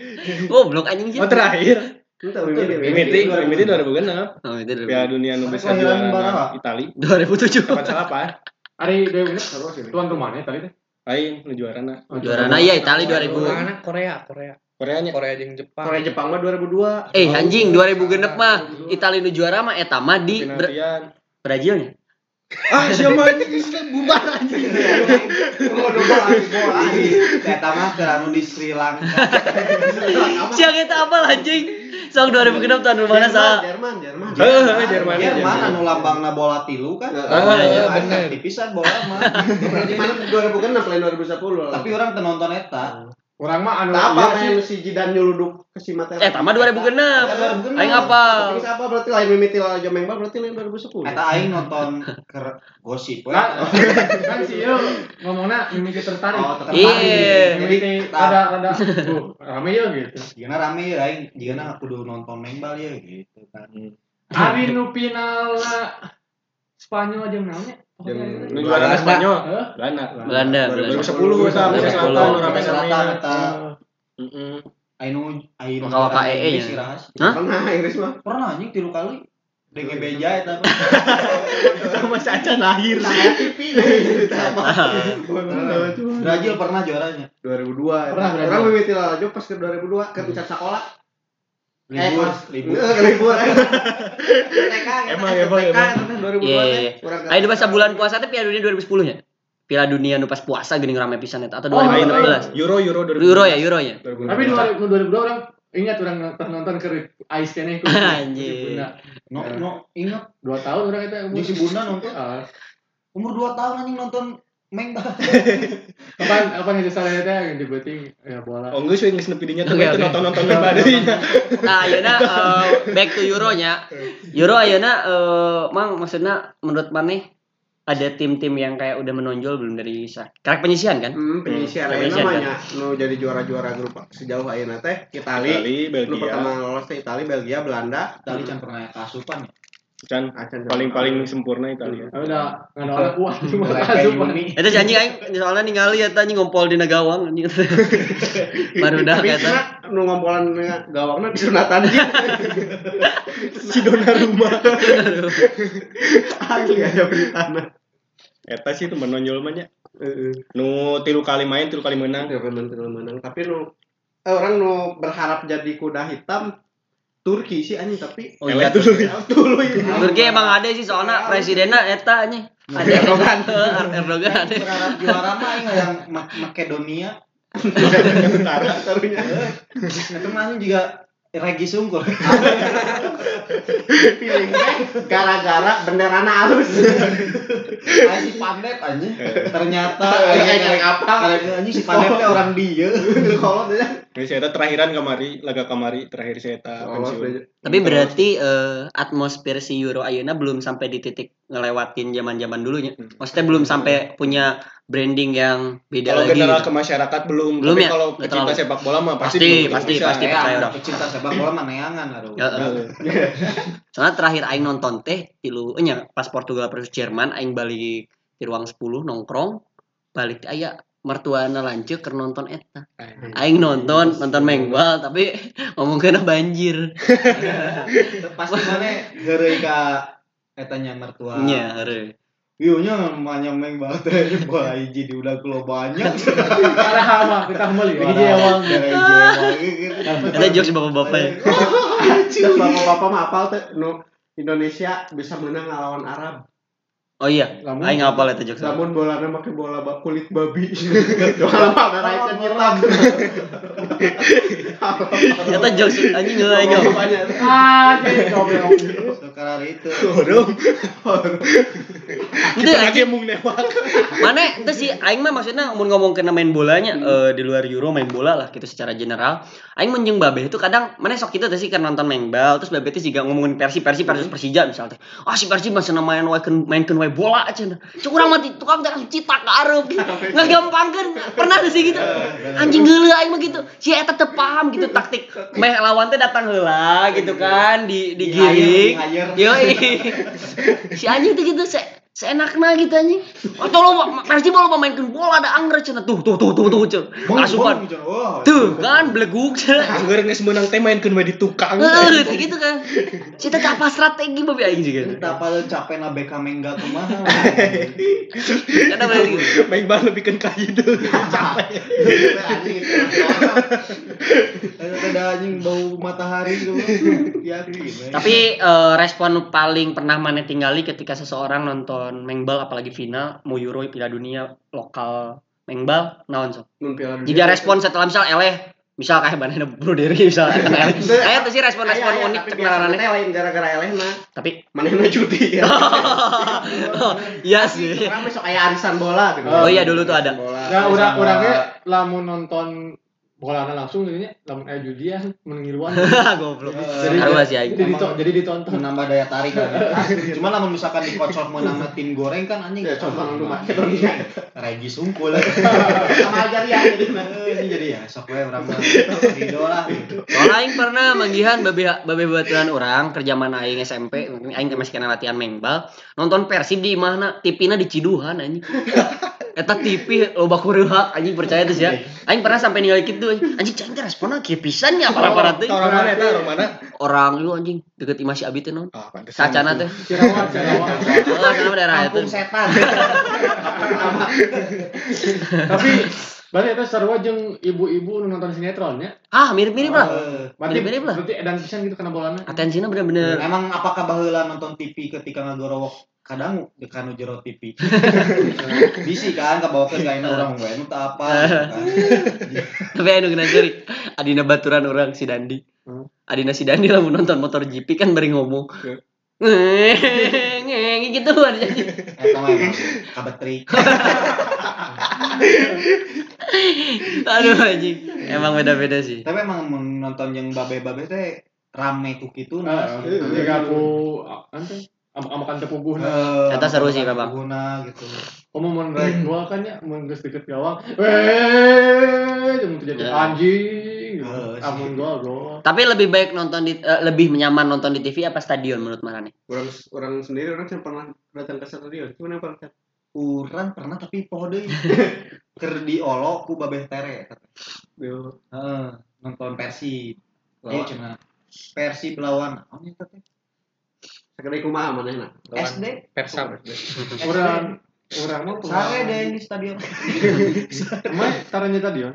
Speaker 4: Goblok anjing sih.
Speaker 5: Oh terakhir.
Speaker 6: Itu mimiti
Speaker 5: Mimiti, Mimiti 2006.
Speaker 4: Oh, itu
Speaker 5: Piala Dunia nu bisa juara. Itali.
Speaker 4: 2007.
Speaker 5: Kapan salah apa?
Speaker 3: Terus ini. Tuan rumahnya tadi teh.
Speaker 5: Aing nu juara na.
Speaker 4: Juara nah iya Itali 2000.
Speaker 8: Mana Korea, Korea.
Speaker 5: Koreanya.
Speaker 8: Korea jeung Jepang.
Speaker 6: Korea Jepang mah 2002.
Speaker 4: Eh anjing 2000 genep mah Itali nu juara mah eta mah di. Brazilnya.
Speaker 5: Ah, siapa anjing bubar anjing.
Speaker 7: Oh, udah bola. Eta mah keur anu di Sri Lanka.
Speaker 4: Siang eta apa anjing? Song 2000 genep tahun mana sa?
Speaker 6: Jerman, Jerman.
Speaker 5: Heeh, Jerman.
Speaker 7: Jerman anu lambangna bola tilu kan.
Speaker 5: Ah,
Speaker 8: iya,
Speaker 7: Aing
Speaker 8: bener.
Speaker 7: Tipisan bola mah.
Speaker 6: Berarti mana 2006 lain 2010 lah.
Speaker 7: Tapi orang teu nonton eta.
Speaker 3: Orang mah anu
Speaker 6: apa
Speaker 3: iya
Speaker 6: main si Jidan nyeluduk ke si Mateo.
Speaker 4: Eh tama 2000 genep. Aing apa?
Speaker 6: Tapi siapa berarti lain mimiti lah bal berarti lain 2010.
Speaker 7: Eta aing nonton ker gosip we.
Speaker 3: Kan, sih yo ngomongnya mimiti tertarik.
Speaker 7: Oh, tertarik.
Speaker 4: Iya.
Speaker 3: Mimiti rada bu, rame ya gitu.
Speaker 7: Jigana rame ya aing, jigana kudu nonton mengbal ya gitu kan.
Speaker 3: Ari nu final Spanyol aja namanya.
Speaker 5: Nu juara Spanyol.
Speaker 3: Hah?
Speaker 5: Belanda.
Speaker 4: Belanda.
Speaker 5: 2010 sa Amerika
Speaker 4: 2010.
Speaker 5: Selatan nu rame
Speaker 7: Selatan
Speaker 5: rame.
Speaker 7: eta
Speaker 5: Heeh.
Speaker 7: aing nu aing
Speaker 4: Maka waka EE nya.
Speaker 7: si Rahas.
Speaker 4: Hah?
Speaker 6: Pernah Inggris mah.
Speaker 7: Pernah anjing tilu kali. Dengan beja eta mah.
Speaker 5: Sama saja lahir.
Speaker 6: Saya TV
Speaker 7: Brazil pernah juaranya.
Speaker 6: 2002.
Speaker 3: Pernah, Brazil.
Speaker 6: Orang mimiti lah aja pas ke 2002 ke puncak sekolah.
Speaker 7: Libur,
Speaker 6: pas-
Speaker 7: libur.
Speaker 6: Eh, ke libur. TK.
Speaker 5: Emang, emang, emang.
Speaker 6: 2002
Speaker 4: Iya,
Speaker 6: teh.
Speaker 4: iya.
Speaker 6: Ke-
Speaker 4: Ayo pas bulan puasa teh Piala Dunia 2010 nya. Piala Dunia nu pas puasa geuning rame pisan eta atau
Speaker 3: Oh,
Speaker 4: 2016.
Speaker 5: Euro Euro 2016.
Speaker 4: Euro ya, Euro ya.
Speaker 5: 2016.
Speaker 3: Tapi 2000 2002 orang ingat orang nonton nonton ke Ice Kene itu.
Speaker 4: Anjing.
Speaker 7: No, no, ingat
Speaker 3: Dua tahun orang itu
Speaker 7: si Bunda nonton.
Speaker 3: Ah,
Speaker 7: umur 2 tahun anjing nonton mengbal.
Speaker 3: Kapan kapan itu salahnya teh yang dibuating ya bola.
Speaker 5: Oh, geus geus nepi dinya teh
Speaker 4: Oke,
Speaker 5: itu
Speaker 4: oke.
Speaker 5: nonton-nonton badainya.
Speaker 4: Nah, ayeuna eh, back to Euro nya. Euro ayeuna eh, mang maksudnya menurut maneh ada tim-tim yang kayak udah menonjol belum dari sa- karek penyisian kan?
Speaker 6: Hmm, penyisian
Speaker 4: Hmm, penyisian,
Speaker 6: namanya nu jadi juara-juara grup sejauh ayeuna teh Itali.
Speaker 5: Itali,
Speaker 6: Nu
Speaker 5: Belgia.
Speaker 6: pertama lolos teh Itali, Belgia, Belanda.
Speaker 7: Tadi can pernah kasupan.
Speaker 5: Can paling-paling sempurna Italia.
Speaker 3: Tapi udah nggak ada orang kuat cuma.
Speaker 7: Yuni.
Speaker 4: Itu janji aing soalnya ningali eta anjing ngompol di gawang anjing. Baru dah
Speaker 6: Tapi
Speaker 4: kata.
Speaker 6: nu ngompolan gawangna disunatan jeung.
Speaker 5: Si Donnarumma.
Speaker 6: Asli aya beritana.
Speaker 5: Eta sih itu menonjol mah nya.
Speaker 6: Heeh.
Speaker 5: Nu tilu kali main, tilu kali menang.
Speaker 6: Tilu menang, tilu menang. Tapi nu eh, orang nu berharap jadi kuda hitam Turki sih anjing tapi
Speaker 4: Oh iya.
Speaker 5: dulu.
Speaker 6: dulu ini.
Speaker 4: Turki emang ada sih soalnya presidennya eta anjing. Ada Erdogan. Erdogan ada.
Speaker 7: Berharap juara mah yang Ma- Makedonia.
Speaker 6: Tentara taruhnya.
Speaker 7: Itu mah juga Regi Sungkul.
Speaker 6: Feeling teh gara-gara benderana halus.
Speaker 7: Aing si Pandep anjing. Ternyata
Speaker 6: Kayak apa?
Speaker 7: Anjing si Pandep teh orang dia.
Speaker 6: Kolot aja.
Speaker 5: Ini saya terakhiran kamari, laga kamari terakhir saya pensiun.
Speaker 6: aja.
Speaker 4: Tapi berarti eh, atmosfer si Euro Ayeuna belum sampai di titik ngelewatin zaman-zaman dulunya. Maksudnya belum sampai punya branding yang beda
Speaker 5: Kalau
Speaker 4: lagi.
Speaker 5: general
Speaker 4: gitu.
Speaker 5: ke masyarakat belum,
Speaker 4: Belum
Speaker 5: tapi
Speaker 4: ya?
Speaker 5: kalau pecinta
Speaker 4: terlalu.
Speaker 5: sepak bola mah pasti
Speaker 4: Pasti,
Speaker 5: belum
Speaker 4: pasti,
Speaker 5: bisa.
Speaker 4: pasti.
Speaker 7: Eh,
Speaker 4: percaya orang.
Speaker 7: pecinta sepak bola mah neangan aduh.
Speaker 4: Ya, eh. Soalnya terakhir aing nonton teh tilu nya pas Portugal versus Jerman aing balik di ruang 10 nongkrong balik aya mertuana lanceuk keur nonton eta. Aing nonton nonton mengbal tapi ngomongkeun banjir.
Speaker 7: Pasti mana ka etanya mertua.
Speaker 4: Nya heureuy.
Speaker 7: Ieu nya manya meng banget bola hiji di udah kulo banyak.
Speaker 3: Ada hama kita kembali. Lagi
Speaker 7: Hiji awal hiji
Speaker 4: Ada jokes bapak-bapak ya.
Speaker 6: Terus bapak-bapak mah apal teh Indonesia bisa menang ngelawan Arab.
Speaker 4: Oh iya,
Speaker 3: Lamun-
Speaker 4: aing ngapal eta jokes.
Speaker 6: Namun bolana make bola ba- kulit babi. Jual mah mereka hitam.
Speaker 4: Eta jokes anjing ngeulai aing.
Speaker 6: Banyak.
Speaker 3: Ah, goblok.
Speaker 7: Sekarang itu.
Speaker 5: Waduh.
Speaker 4: Itu
Speaker 5: Lagi
Speaker 4: anjing
Speaker 5: mung nembak.
Speaker 4: mana itu sih aing mah maksudnya mau ngomong kena main bolanya eh, di luar Euro main bola lah gitu secara general aing menjeng babe itu kadang mana sok kita tuh sih kan nonton main bal terus babe itu juga ngomongin Persi Persi versus Persija misalnya ah si Persi masih main wae keun wae bola aja. Cuk urang mah di- tukang teh cita ka areup nggak gampangkeun pernah sih gitu anjing geuleuh aing mah gitu. Si eta teu paham gitu taktik. Meh lawan teh datang heula gitu kan di digiring Yo, si anjing tuh gitu se seenaknya gitu anjing. Oh, tolong Persi bola pemainkan bola ada angger cenah tuh tuh tuh tuh tuh tuh. Asupan.
Speaker 7: Oh,
Speaker 4: Tuh kan beleguk cenah.
Speaker 5: Angger geus menang teh mainkeun we di tukang.
Speaker 4: Kayak gitu kan. Cita apa strategi babi aing juga.
Speaker 7: Kita paling capek na BK Mengga kumaha.
Speaker 4: Karena bener gitu.
Speaker 5: Main bal lebih kan ka hideung. Capek.
Speaker 7: Anjing. Ada anjing bau matahari gitu.
Speaker 4: Tapi eh, respon paling pernah mana tinggali ketika seseorang nonton mengbal apalagi final mau Euro Piala Dunia lokal mengbal naon
Speaker 6: Dunia.
Speaker 4: Jika respon setelah misal eleh misal kayak mana Bro Dery misal kan eleh. Kayak tuh sih respon-respon
Speaker 6: Aya, aya,
Speaker 4: unik
Speaker 6: tapi
Speaker 4: cek
Speaker 6: biasa
Speaker 4: ngaranna.
Speaker 6: teh lain gara-gara elehna.
Speaker 4: Tapi
Speaker 6: Manehna cuti ya.
Speaker 4: Iya sih.
Speaker 6: Orang besok aya arisan bola gitu.
Speaker 4: Oh iya dulu tuh ada.
Speaker 3: Ya udah orangnya lamun nonton bolana langsung jadinya lamun aya judian mengiruan.
Speaker 4: Goblok.
Speaker 3: Jadi
Speaker 4: Harus sih
Speaker 3: jadi, dito- jadi ditonton.
Speaker 7: menambah daya tarik kan. Cuma lamun misalkan dikocok menang tim goreng kan anjing.
Speaker 6: Ya coba nu Makedonia.
Speaker 7: Regi sungkul.
Speaker 6: Sama aja ya jadi.
Speaker 7: Ini jadi ya sok we urang ridho lah.
Speaker 4: Soalnya aing pernah manggihan babe babe baturan orang kerja mana aing SMP, aing masih kena latihan mengbal, nonton Persib di mana TV-na di Ciduhan anjing. Eta TV loba kureuhak anjing percaya tuh ya. Aing pernah sampai ninggalin kitu anjing. Anjing teh responnya kieu pisan nya para-para teh.
Speaker 5: Orang mana eta orang mana?
Speaker 4: Orang lu anjing deket Imah Si Abi teh non.
Speaker 5: Ah.
Speaker 4: Sacana teh.
Speaker 3: Cirawat, Cirawat.
Speaker 4: Oh, sana daerah itu.
Speaker 7: Kampung setan.
Speaker 3: Tapi berarti itu sarua jeung ibu-ibu nu nonton sinetron ya.
Speaker 4: Ah, mirip-mirip lah.
Speaker 3: Berarti
Speaker 4: Mirip-mirip lah.
Speaker 3: Berarti edan pisan gitu kena bolana.
Speaker 4: Atensinya bener-bener
Speaker 7: Emang apakah baheula nonton TV ketika ngagorowok kadang di kanu jero TV. Bisi kan kabawakeun ka ayeuna urang we nu teu apa gitu kan.
Speaker 4: Tapi anu kena curi. Adina baturan orang si Dandi.
Speaker 3: Hmm.
Speaker 4: Adina si Dandi lah nonton motor GP kan bari ngomong. Ngeng gitu kan jadi.
Speaker 7: Eta mah kabetri.
Speaker 4: Aduh anjing. Emang beda-beda sih.
Speaker 7: Tapi emang nonton yang babe-babe teh rame tuh gitu
Speaker 3: Nah,
Speaker 7: nah.
Speaker 3: jika aku ante amakan tepuguh
Speaker 7: Eh,
Speaker 4: Eta seru sih, Babang.
Speaker 7: Guna gitu.
Speaker 3: Kamu mau rek gua kan ya, mau geus deket gawang. Weh, cuma jadi
Speaker 4: Ya.
Speaker 3: anjing.
Speaker 7: Eh, sih.
Speaker 3: Amun gua gol.
Speaker 4: Tapi lebih baik nonton di eh, lebih nyaman nonton di TV apa stadion menurut Marane?
Speaker 6: Orang orang sendiri orang yang pernah datang ke stadion. Cuma yang pernah
Speaker 7: Urang pernah tapi poho deui. Keur diolo ku babeh tere.
Speaker 6: Yo.
Speaker 7: Heeh, nonton Persib. Ayo
Speaker 6: Lawan.
Speaker 7: cina Persib lawan oh
Speaker 6: Sakadai kumaha manehna?
Speaker 7: SD
Speaker 5: Persam.
Speaker 3: Orang orang mau
Speaker 7: sare deh di stadion.
Speaker 3: Emang taranya tadi ya.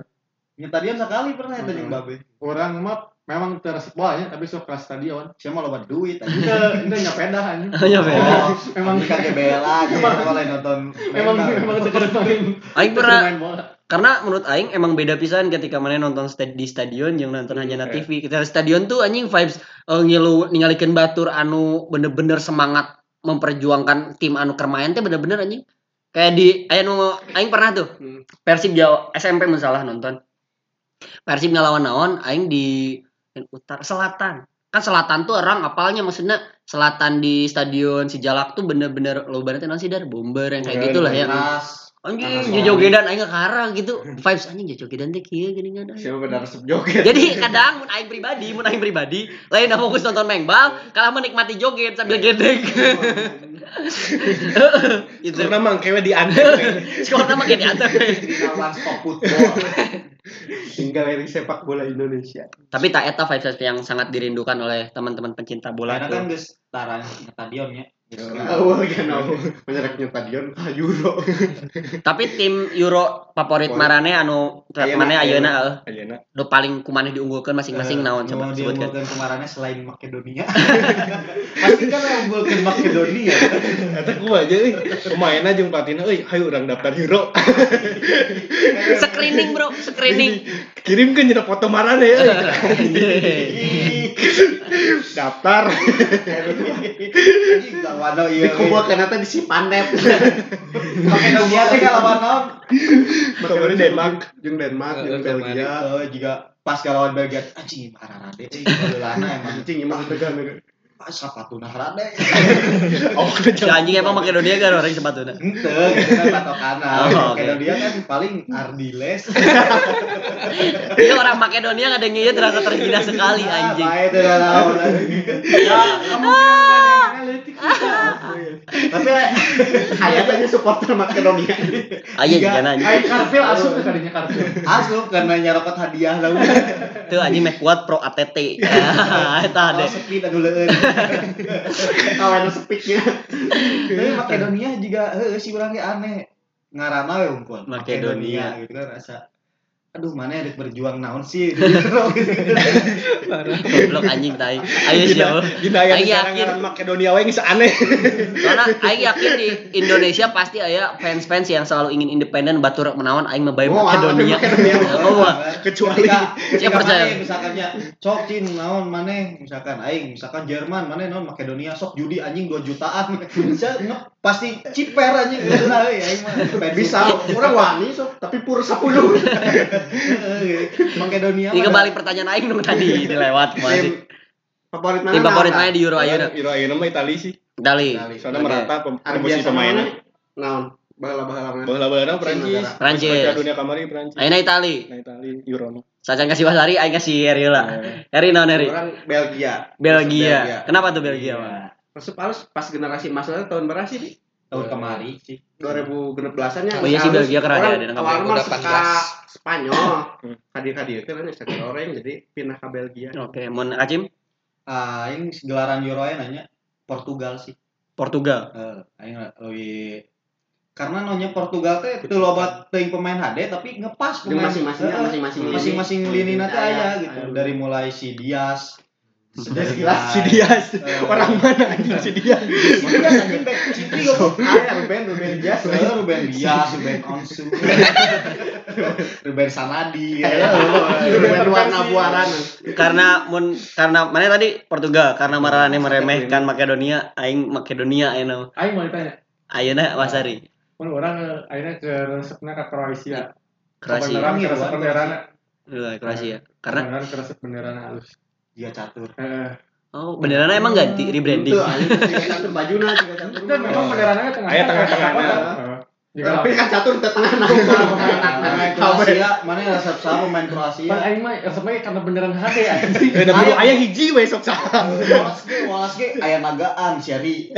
Speaker 7: Stadion sekali pernah eta jeung
Speaker 3: Hmm.
Speaker 7: babe.
Speaker 3: Orang mah memang teras bolanya tapi sok ke stadion.
Speaker 7: Siapa loba duit aja.
Speaker 3: Itu itu nyepeda anjing.
Speaker 4: Hanya beda.
Speaker 7: Oh,
Speaker 3: Emang
Speaker 7: emang kagak bela gitu malah nonton
Speaker 3: Emang memang sekedar main.
Speaker 4: Aing pernah. Karena menurut aing emang beda pisan ketika mana nonton sta- di stadion yang nonton hanya na TV. Kita di stadion tuh anjing vibes eh, ngilu ningalikeun batur anu bener-bener semangat memperjuangkan tim anu keur main teh bener-bener anjing. Kayak di nu aing pernah tuh
Speaker 6: Hmm.
Speaker 4: Persib Jawa SMP masalah nonton. Persib ngelawan naon aing di utara selatan. Kan selatan tuh orang apalnya maksudnya selatan di stadion si Jalak tuh bener-bener lo banget sih dar bomber yang kayak gitulah ya. Anjing jojogedan aing karang gitu. Vibes anjing jojogedan teh kieu gini ada.
Speaker 6: Siapa benar resep joget?
Speaker 4: Jadi kadang mun aing pribadi, mun aing pribadi, lain dah fokus nonton mengbal, kalah menikmati joget sambil gedek. gitu.
Speaker 5: Karena mangkewe di antep.
Speaker 4: Sekolah nama
Speaker 7: one stop football.
Speaker 6: Tinggal dari sepak bola Indonesia.
Speaker 4: Tapi tak eta vibes yang sangat dirindukan oleh teman-teman pencinta bola
Speaker 7: Karena kan geus tara stadion nya.
Speaker 6: Awal kan aku menyereknya stadion ah Euro.
Speaker 4: Tapi tim Euro favorit marane anu mana ayeuna heeh.
Speaker 5: Ayeuna.
Speaker 4: Nu paling kumaneh diunggulkeun masing-masing naon coba
Speaker 7: Mau
Speaker 4: sebutkeun.
Speaker 7: diunggulkan kemarinnya selain Makedonia. Pasti kan yang unggulkan Makedonia.
Speaker 5: Eta ku aja euy. Pemainna jeung pelatihna euy, hayu urang daftar Euro.
Speaker 4: Screening, Bro, screening.
Speaker 5: Kirimkeun cenah foto marane euy. Daftar.
Speaker 7: Lawan.
Speaker 6: Dikumpulkan nanti di si Pandep.
Speaker 7: Makedonia teh kalawan naon?
Speaker 5: Favorit Denmark.
Speaker 6: Jeung Denmark, jeung
Speaker 8: Heeh,
Speaker 6: Belgia.
Speaker 7: Eh, juga pas kalawan Belgia anjing hararade euy baheulana emang
Speaker 6: Anjing emang tegang.
Speaker 7: Ah sapatuna harade.
Speaker 5: Oh,
Speaker 4: Si anjing emang Makedonia kan orang sepatuna.
Speaker 7: Henteu gitu kan patokana.
Speaker 4: Oh.
Speaker 7: Makedonia kan paling Ardiles.
Speaker 4: Iya orang Makedonia kadang ieu terasa terhina sekali anjing.
Speaker 7: Bae teh lawan. Ya, kamu
Speaker 6: Tapi ayatnya supporter Makedonia.
Speaker 4: Aya juga anjing.
Speaker 3: Ayo karpil asup ke tadinya karpil.
Speaker 7: Asup karena nyarokot hadiah lah
Speaker 4: Tuh anjing meh kuat pro ATT. Ah, Eta deh.
Speaker 7: sepi dah dulu
Speaker 6: Kawan sepiknya.
Speaker 7: Tapi Makedonia juga heuh si urang ge aneh. Ngaranna we unggul.
Speaker 4: Makedonia.
Speaker 7: gitu kan rasa aduh mana ada berjuang naon sih gitu.
Speaker 4: Goblok anjing tai. Ayo siapa?
Speaker 5: Dina
Speaker 4: yakin.
Speaker 5: Makedonia we geus aneh.
Speaker 4: Soalnya aing yakin di Indonesia pasti aya fans-fans yang selalu ingin independen batur menawan aing mah bae
Speaker 6: Oh,
Speaker 4: Makedonia.
Speaker 6: Makedonia.
Speaker 4: Oh.
Speaker 5: Kecuali-
Speaker 7: ketika
Speaker 4: percaya?
Speaker 7: misalkannya sok cin naon maneh misalkan aing misalkan Jerman maneh naon Makedonia sok judi anjing 2 jutaan bisa pasti ciper anjing gitu lah mah
Speaker 6: Bisa, orang wani sok, tapi pur 10.
Speaker 7: Heeh, Makedonia
Speaker 4: Ini
Speaker 7: mah
Speaker 4: kembali pertanyaan aing nu tadi dilewat
Speaker 6: Tim
Speaker 4: masih.
Speaker 6: favorit mana?
Speaker 4: Tim favorit
Speaker 6: Nah,
Speaker 4: mana di Euro ayeuna?
Speaker 5: Euro ayeuna mah Itali sih.
Speaker 4: Dali.
Speaker 7: Itali.
Speaker 5: Soalnya merata
Speaker 6: biasa
Speaker 5: pemainnya.
Speaker 6: Naon? Bahala-bahala mana?
Speaker 5: Bola-bola Prancis.
Speaker 4: Prancis.
Speaker 5: Dunia kamari Prancis.
Speaker 4: Ayeuna Itali.
Speaker 5: Nah, Itali Euro mah.
Speaker 4: Sacan kasih Wasari aing kasih Heri lah. Heri naon Heri?
Speaker 6: Orang Belgia.
Speaker 4: Belgia. Kenapa tuh Belgia, Bang?
Speaker 6: Masuk pas generasi emasnya tahun berapa sih? Di?
Speaker 7: tahun kemari sih
Speaker 6: 2016-an nya.
Speaker 4: Oh iya sih, Belgia keren ya, dia nangkap
Speaker 6: Awal mah
Speaker 8: 2018.
Speaker 6: suka Spanyol.
Speaker 5: Hmm.
Speaker 6: Kadir-kadir itu kan sakit orang jadi pindah ke Belgia.
Speaker 4: Oke, mun Acim
Speaker 7: aing gelaran Euro nya nanya Portugal sih
Speaker 4: Portugal.
Speaker 7: Eh, aing lebih karena nanya Portugal teh teu loba teuing pemain HD tapi ngepas pemain Heeh,
Speaker 6: masing-masing lini.
Speaker 7: masing-masing lini nanti
Speaker 6: Aya,
Speaker 7: aya gitu
Speaker 6: aya.
Speaker 7: dari mulai si Dias
Speaker 6: Sudah
Speaker 7: mulai-
Speaker 5: Si Dias.
Speaker 7: Eh,
Speaker 5: Orang mana anjing si Dias?
Speaker 7: si Dias anjing back City goblok
Speaker 6: Aya Ruben Ruben Dias.
Speaker 7: Eh, Ruben Dias, Ruben Onsu, Ruben Sanadi, ya.
Speaker 6: Ruben warna buaran.
Speaker 4: Karena mun karena mana tadi Portugal karena marane meremehkan Makedonia, aing Makedonia ayeuna.
Speaker 3: Aing mau ditanya.
Speaker 4: Ayeuna Wasari.
Speaker 3: Mun orang eh, akhirnya ke resepna ke Kroasia.
Speaker 4: Kroasia.
Speaker 3: Ke resep
Speaker 7: Iya,
Speaker 3: benderana.
Speaker 4: Eh, Kroasia. Karena
Speaker 3: resep benderana halus.
Speaker 7: Dia catur.
Speaker 3: Eh,
Speaker 4: oh beneran emang ganti rebranding.
Speaker 6: Itu catur bajuna tiga catur.
Speaker 3: Kan memang benderana ke tengah.
Speaker 5: Aya tengah-tengahna.
Speaker 3: Jika
Speaker 6: Tapi kan catur di tengah nah.
Speaker 7: Pemain Kroasia, mana resep siapa pemain
Speaker 3: Pan
Speaker 7: Kroasia?
Speaker 3: aing mah resepnya karena beneran HD anjing.
Speaker 5: Eh, da bulu aya hiji we sok saha.
Speaker 7: Walas ge, walas ge, aya nagaan Syari.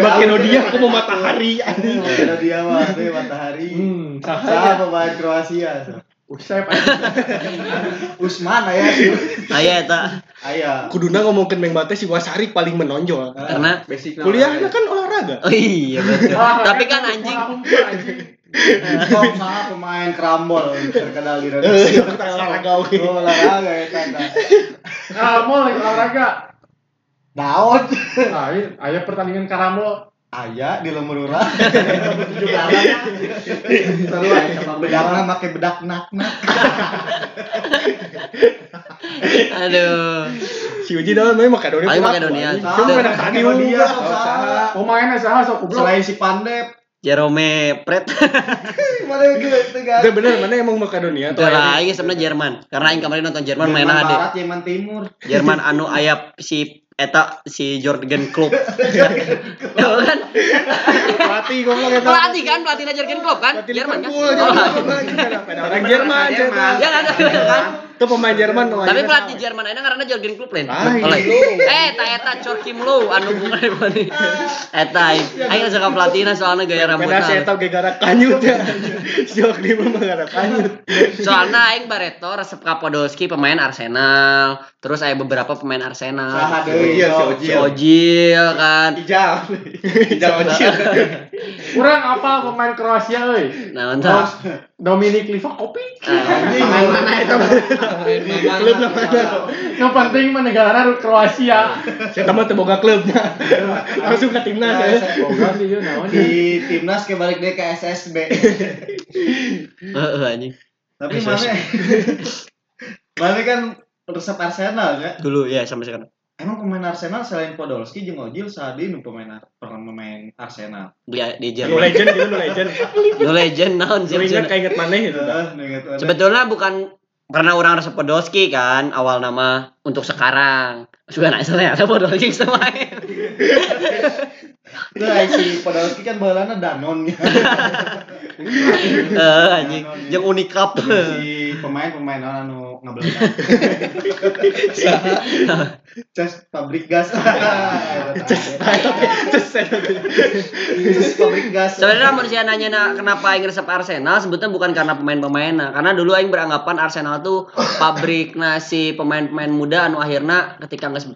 Speaker 5: Makedonia aku mau matahari anjing.
Speaker 7: Ada dia mah, matahari.
Speaker 3: Hmm, sah
Speaker 7: pemain Kroasia?
Speaker 3: Usai anjing.
Speaker 7: Usman aya.
Speaker 4: Aya eta
Speaker 7: Aya.
Speaker 5: Kuduna ngomongkeun Meng Bate si Wasari paling menonjol.
Speaker 4: karena
Speaker 6: Basic
Speaker 5: Kuliahnya kan olahraga.
Speaker 4: Oh iya betul.
Speaker 3: Ah,
Speaker 4: Tapi kan anjing.
Speaker 7: Kok salah pemain kerambol terkenal di Indonesia.
Speaker 5: olahraga oke.
Speaker 7: Oh, olahraga ya
Speaker 3: lagi olahraga.
Speaker 7: Daun.
Speaker 3: Nah, ini aya pertandingan karamol.
Speaker 7: Aya di lemur urang. Galang. Seru aya sama bedakna make bedak nak-nak.
Speaker 4: aduh.
Speaker 5: Si Uji Makedonia.
Speaker 4: Aing
Speaker 5: pelaku,
Speaker 4: Makedonia.
Speaker 5: anjing.
Speaker 7: Sama,
Speaker 5: Cuma ada tadi
Speaker 7: saha.
Speaker 3: Pemainnya saha sok goblok.
Speaker 7: Selain si Pandep,
Speaker 4: Jerome Pret.
Speaker 7: mana tegas.
Speaker 5: Udah bener mana emang Makedonia
Speaker 4: Itu lah aing sebenarnya Jerman. Karena aing kemarin nonton Jerman main
Speaker 7: Jerman
Speaker 4: HD.
Speaker 7: Barat, Jerman Timur.
Speaker 4: Jerman anu aya si eta si Jurgen Klopp. Tahu kan?
Speaker 5: Pelatih goblok eta.
Speaker 4: Pelatih kan, pelatihnya Jurgen Klopp kan?
Speaker 5: Pelatih
Speaker 4: Jerman kan?
Speaker 5: Liverpool,
Speaker 4: Oh,
Speaker 5: Jerman. Orang Jerman, Jerman.
Speaker 4: Ya ada kan?
Speaker 5: Itu pemain Jerman no,
Speaker 4: Tapi
Speaker 5: anjing.
Speaker 4: pelatih Jerman ayeuna ngaranna Jurgen Klopp lain.
Speaker 5: Ah,
Speaker 4: Oleh. Eh, ta eta Chor Kim Lo anu bukan deui. Eta aing. Aing suka pelatihna soalnya gaya
Speaker 5: Beda saya
Speaker 4: rambutna.
Speaker 5: tahu gara kanyut ya. Siok di mah gara kanyut.
Speaker 4: Soalnya aing Bareto resep ka Podolski pemain Arsenal. Terus aya beberapa pemain Arsenal.
Speaker 6: Saha deui
Speaker 7: Ojil,
Speaker 6: so.
Speaker 7: si
Speaker 4: Ojil kan.
Speaker 6: Ijal. Ijal Ojil.
Speaker 3: Kurang apa pemain Kroasia euy?
Speaker 4: Nah, mantap.
Speaker 3: Dominik Livakovic.
Speaker 4: Ah,
Speaker 6: Main mana eta?
Speaker 5: Klub lah mana.
Speaker 3: Yang penting mah negara Kroasia.
Speaker 5: Saya tamat boga klubnya. Langsung ke timnas ya.
Speaker 3: Boga sih naon ya.
Speaker 7: di timnas ke balik deh ke SSB
Speaker 4: Heeh anjing.
Speaker 7: tapi mana mana kan resep Arsenal kan
Speaker 4: Dulu ya sampai sekarang.
Speaker 7: emang pemain Arsenal selain Podolski jeung Ojil Sadi nu pemain pemain Arsenal
Speaker 4: Di di
Speaker 5: No
Speaker 4: Jerman.
Speaker 5: legend gitu, no legend.
Speaker 4: No legend naon
Speaker 5: Gue ingat kayak inget mana gitu.
Speaker 4: Sebetulnya bukan karena orang resep Podolski kan awal nama untuk sekarang. Sudah naik saya ada Podolski sama.
Speaker 7: Nah, si Podolski kan balana Danon ya.
Speaker 4: Eh anjing, jeung unikap.
Speaker 7: si pemain-pemain anu ngabeledak. Ces pabrik gas. Ces pabrik gas.
Speaker 4: Sebenarnya manusia nanya na, kenapa aing resep Arsenal sebetulnya bukan karena pemain-pemainnya karena dulu aing beranggapan Arsenal tuh pabrik nasi pemain-pemain muda anu akhirnya ketika nges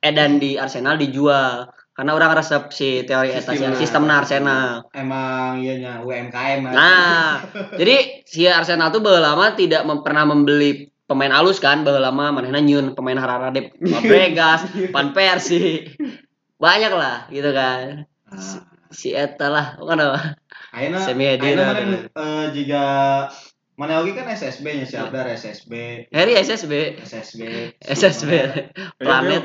Speaker 4: edan di Arsenal dijual karena orang resep si teori eta si
Speaker 6: Sistemna.
Speaker 4: sistemna Arsenal.
Speaker 7: Emang iya nya UMKM. kan.
Speaker 4: Nah, jadi si Arsenal tuh bahwa lama tidak mem- pernah membeli pemain alus kan, bahwa lama manehna nyun pemain Hararade, Fabregas, Van Persie. Banyak lah gitu kan.
Speaker 7: Nah,
Speaker 4: Si eta lah, kan apa?
Speaker 7: Ayeuna
Speaker 4: Semi
Speaker 7: ayeuna mana eh, jika mana lagi kan SSB nya si Abdar SSB
Speaker 4: Harry SSB,
Speaker 7: SSB
Speaker 4: SSB, planet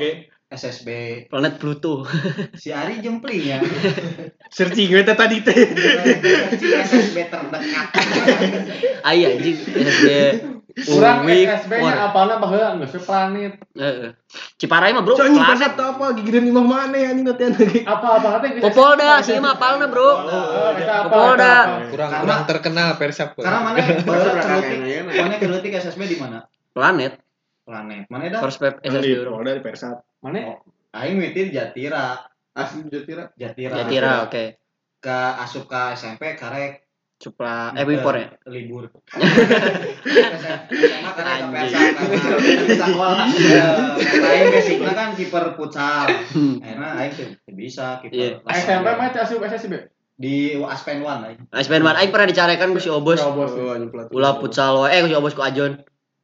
Speaker 7: SSB
Speaker 4: planet Pluto.
Speaker 7: si Ari jempling ya
Speaker 5: Searching gue tadi teh.
Speaker 7: SSB terdekat
Speaker 4: Ai anjing SSB.
Speaker 3: Kurang
Speaker 4: Uwik,
Speaker 3: SSB-nya
Speaker 4: War.
Speaker 3: apalna baheula geus we planet.
Speaker 4: Heeh. Ciparai mah bro,
Speaker 5: anjing
Speaker 4: planet.
Speaker 5: apa gigireun imah mana ya anjing latihan lagi.
Speaker 3: Apa-apa teh geus
Speaker 4: Popolda sih mah apalna bro.
Speaker 3: Oh, apa?
Speaker 4: Popolda.
Speaker 3: eta apa?
Speaker 8: kurang kurang terkenal persap
Speaker 7: karena mana celutik SSB di mana
Speaker 4: Planet.
Speaker 7: planet mana dah
Speaker 4: First pep SSB bro.
Speaker 5: Di Persat.
Speaker 3: Mana?
Speaker 7: Aing mitir Jatira
Speaker 6: Asli Jatira.
Speaker 7: Jatira
Speaker 4: Jatira oke.
Speaker 7: ke asup ke SMP karek
Speaker 4: Supra eh Wipor ya.
Speaker 7: libur SMA karek ke
Speaker 4: Anjing.
Speaker 7: Persa karena sekolah karena aing basicnya kan kiper futsal
Speaker 4: Hmm.
Speaker 7: karena aing bisa
Speaker 4: Iya.
Speaker 7: kiper
Speaker 3: SMP mah teh asup SSB.
Speaker 7: di Aspen One aing
Speaker 4: Aspen Man aing pernah dicarekan ku si Obos.
Speaker 3: Ya.
Speaker 6: Oh, pelatih.
Speaker 4: Ulah futsal wae eh ku si Obos ku Ajon.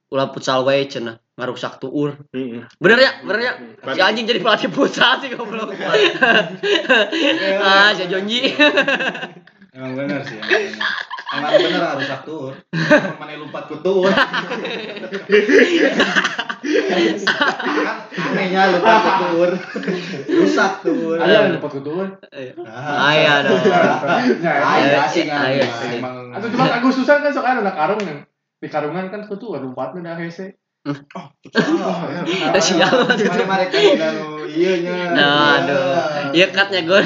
Speaker 4: Ulah futsal wae cenah ngaruksak tuur.
Speaker 5: Heeh.
Speaker 4: Bener ya? Bener ya? Si anjing jadi pelatih futsal sih goblok. ah, si Jonji.
Speaker 7: emang bener sih emang bener. emang bener harus saktur mana lupa kutur anehnya lupa kutur rusak tur
Speaker 3: Ada yang dapat kutuan.
Speaker 4: Aya dong.
Speaker 3: Ya,
Speaker 7: Ayo asing
Speaker 4: Ayo,
Speaker 7: kan
Speaker 4: asing.
Speaker 7: emang
Speaker 3: Atau cuma Agustusan kan sok ada karung kan. Di karungan kan kutuan lompatnya dah hese.
Speaker 4: Kita sial.
Speaker 7: mari mari kan baru iya nya
Speaker 4: Nah, aduh. Iya katnya gue.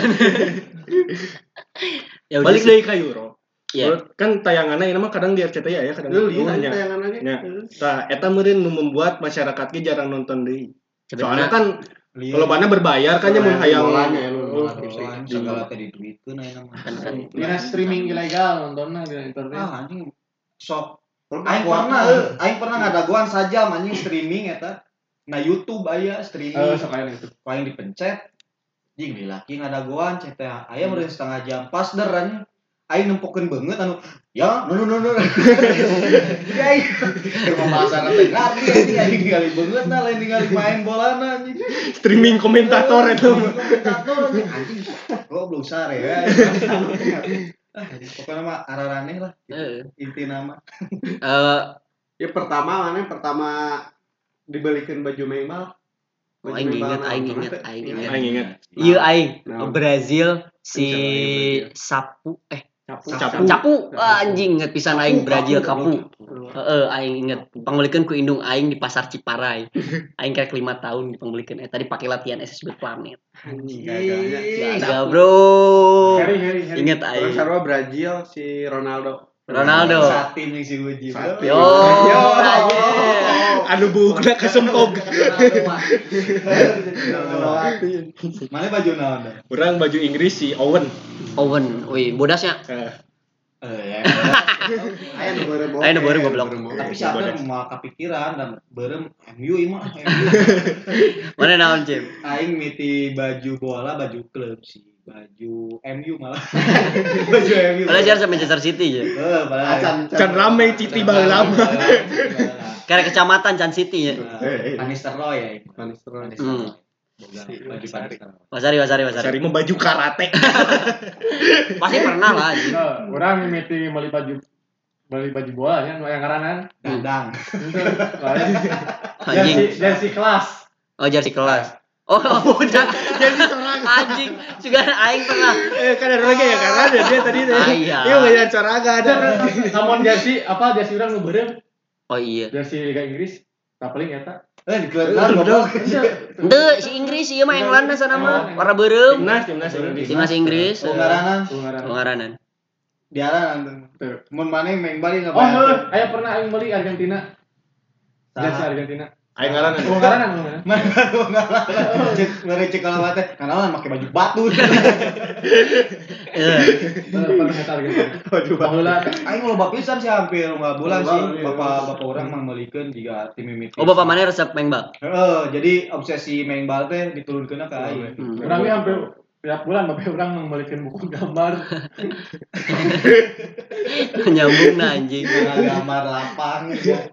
Speaker 4: ya
Speaker 5: Balik deui ka Euro.
Speaker 4: Iya.
Speaker 5: Kan tayangannya ini mah kadang di RCTI ya, kadang di
Speaker 6: lihat
Speaker 5: Nya.
Speaker 6: tayangannya.
Speaker 5: Ya. Tah eta meureun nu membuat masyarakat ge jarang nonton deui. Soalnya kan
Speaker 7: Lieu.
Speaker 5: kalau mana berbayar kan nya mun hayang
Speaker 6: ya.
Speaker 5: Oh,
Speaker 7: Bolaan, segala nama
Speaker 4: Kan kan.
Speaker 3: Dina streaming ilegal nontonnya di internet.
Speaker 7: ah anjing sok
Speaker 6: Kalau
Speaker 7: aing
Speaker 6: kuat
Speaker 7: pernah. Eh, aing pernah ngadaguan sajam anjing streaming eta. Nah YouTube aya
Speaker 3: Eh,
Speaker 7: streaming
Speaker 3: sok aya itu.
Speaker 7: paling dipencet. Jing di laki ngadaguan teh aya meureun setengah jam. Pas der anjing aing nempokeun beungeut anu ya nu nu nu jadi aing pembahasan teh ngarti anjing aing ningali beungeut nah lain ningali main bolana anjing.
Speaker 5: Streaming komentator itu.
Speaker 7: komentator anjing. Anjing goblok sare ya ah pokoknya mah araraneh lah
Speaker 4: Eh,
Speaker 7: inti nama
Speaker 4: eh,
Speaker 6: Ya pertama mana pertama dibalikin baju membal.
Speaker 4: oh, aing inget, aing inget, aing inget.
Speaker 5: Aing inget.
Speaker 4: Iya aing. Brazil si. Sapu eh
Speaker 3: Capu.
Speaker 5: Capu.
Speaker 4: Capu Ah, anjing inget pisan aing Brazil kapu. Heeh aing inget pangbelikeun ku indung aing di pasar Ciparai. Aing kayak lima tahun pangbelikeun eta dipake latihan SSB Planet.
Speaker 6: Gaganya.
Speaker 4: Gagal bro.
Speaker 3: Harry, Harry, Harry.
Speaker 4: Inget aing.
Speaker 6: sarua Brazil si Ronaldo.
Speaker 4: Ronaldo.
Speaker 7: Tim yang si Uji.
Speaker 6: Saat
Speaker 4: Yo.
Speaker 5: Yo. Anu bukna kesempog.
Speaker 7: Mana baju dah?
Speaker 5: Orang baju Inggris si Owen.
Speaker 4: Owen, wih, bodasnya.
Speaker 5: Eh,
Speaker 7: Eh, ya.
Speaker 6: Ayo beureum.
Speaker 4: Ayo nu beureum goblok.
Speaker 7: Tapi siapa yang mau kepikiran dan berem MU imah MU.
Speaker 4: Mana naon, Cim?
Speaker 7: Aing miti baju bola, baju klub sih. Baju MU malah. baju MU.
Speaker 4: Padahal jarang sama Manchester City ya.
Speaker 7: Eh, padahal.
Speaker 6: Acan
Speaker 5: Can rame citi baheula mah.
Speaker 4: Kayak kecamatan Chan City ya.
Speaker 7: Kanister Roy ya.
Speaker 6: Manis terus.
Speaker 4: Hmm.
Speaker 7: Boga Baju Kanister Roy.
Speaker 4: Wasari, wasari, wasari.
Speaker 5: Cari mah baju karate.
Speaker 4: Pasti pernah lah.
Speaker 3: Nah, orang miti beli baju beli baju bola yang yang karanan.
Speaker 7: Dadang.
Speaker 3: Itu lain.
Speaker 4: Anjing.
Speaker 3: Jersey, jersey kelas.
Speaker 4: Oh, jersey kelas. Oh, udah.
Speaker 5: Jadi sorangan.
Speaker 4: Anjing, juga aing pernah.
Speaker 5: Eh kan ada lagi ya kan ada dia tadi.
Speaker 4: Ah, iya.
Speaker 5: Iya enggak ada sorangan ada.
Speaker 3: Namun jersey apa jersey orang nu beureum?
Speaker 4: Oh iya.
Speaker 3: Jersey Liga Inggris. Kapeling eta.
Speaker 7: Eh, di kan goblok.
Speaker 4: Si Inggris ieu mah yang landa sana mah warna beureum.
Speaker 5: Timnas, timnas Inggris.
Speaker 4: Timnas Inggris.
Speaker 7: Ungaranan.
Speaker 3: Ungaranan.
Speaker 7: Diaran.
Speaker 3: Tuh.
Speaker 7: Mun maneh main bali
Speaker 3: Oh, heuh, aya pernah aing beli Argentina. Jersey Argentina.
Speaker 5: Ayo ngaran.
Speaker 3: Ungaranan ungaranan.
Speaker 7: Mana baru ngalaman. Cek mere cek kalau mate. Karena make baju batu.
Speaker 4: Iya.
Speaker 6: Baju
Speaker 3: Baheula
Speaker 7: Aing loba pisan sih hampir nggak bulan sih.
Speaker 3: iya,
Speaker 7: Bapak
Speaker 3: iya.
Speaker 7: bapak orang mah meulikeun juga tim mimiti.
Speaker 4: Oh, bapak mana resep main bal?
Speaker 7: Heeh, jadi obsesi main bal teh diturunkeun ke aing.
Speaker 3: Ini hampir tiap bulan bapak orang membalikin buku gambar.
Speaker 4: Nyambung anjing.
Speaker 7: Gambar lapang ya.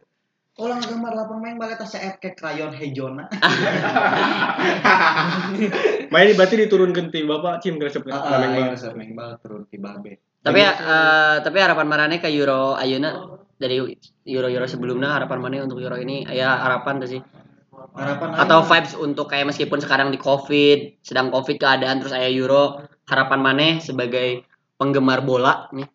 Speaker 7: Orang gambar lapang main bal eta seet ke krayon hejona.
Speaker 5: Main ini berarti diturunkan tim Bapak Cim resep
Speaker 7: Ah,
Speaker 5: main
Speaker 7: aing
Speaker 5: bal.
Speaker 7: main bal turun ti babe.
Speaker 4: Tapi eh, tapi harapan marane ke Euro ayeuna dari Euro-Euro sebelumnya harapan mana untuk Euro ini ya harapan tuh sih
Speaker 7: Harapan
Speaker 4: atau vibes untuk kayak meskipun sekarang di covid sedang covid keadaan terus aya Euro harapan mana sebagai penggemar bola nih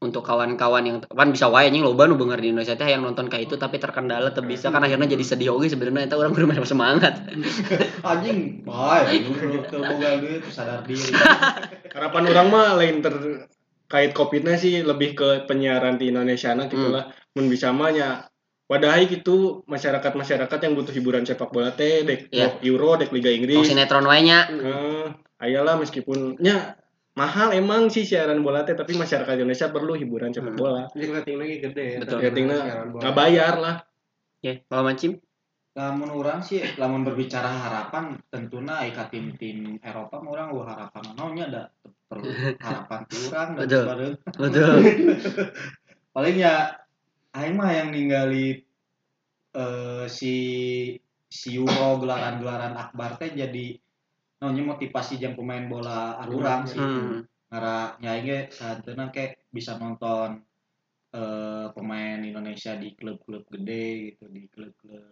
Speaker 4: untuk kawan-kawan yang kan bisa wae anjing loba nu beungar di Indonesia teh yang nonton kayak itu tapi terkendala teu bisa kan akhirnya jadi sedih oge sebenarnya eta urang kudu main semangat
Speaker 7: anjing bae teu boga duit sadar diri.
Speaker 5: Harapan orang mah lain terkait Covid-nya sih lebih ke penyiaran di Indonesia nah gitu lah. Mun bisa mah nya wadahi gitu masyarakat-masyarakat yang butuh hiburan sepak bola teh dek
Speaker 4: Iya.
Speaker 5: Euro, dek Liga
Speaker 4: oh
Speaker 5: Inggris.
Speaker 4: sinetron wae nya
Speaker 5: Eh, ayolah meskipun nya mahal emang sih siaran bola teh tapi masyarakat Indonesia perlu hiburan sepak
Speaker 4: Hmm.
Speaker 5: bola.
Speaker 6: Jadi rating lagi gede ya.
Speaker 4: Betul.
Speaker 5: Ratingnya nggak bayar lah.
Speaker 4: oke kalau mancim
Speaker 7: Lamun orang sih, lamun berbicara harapan, tentunya ika tim-tim Eropa mah orang wah harapan naonnya ada perlu harapan ti urang dan
Speaker 4: Betul. betul
Speaker 7: Paling ya aing mah yang ninggali eh, si si Euro gelaran-gelaran akbar teh jadi naonnya motivasi jang pemain bola arurang sih.
Speaker 4: hmm.
Speaker 7: Ngara nyaing ge saanteuna ke bisa nonton eh, pemain Indonesia di klub-klub gede gitu, di klub-klub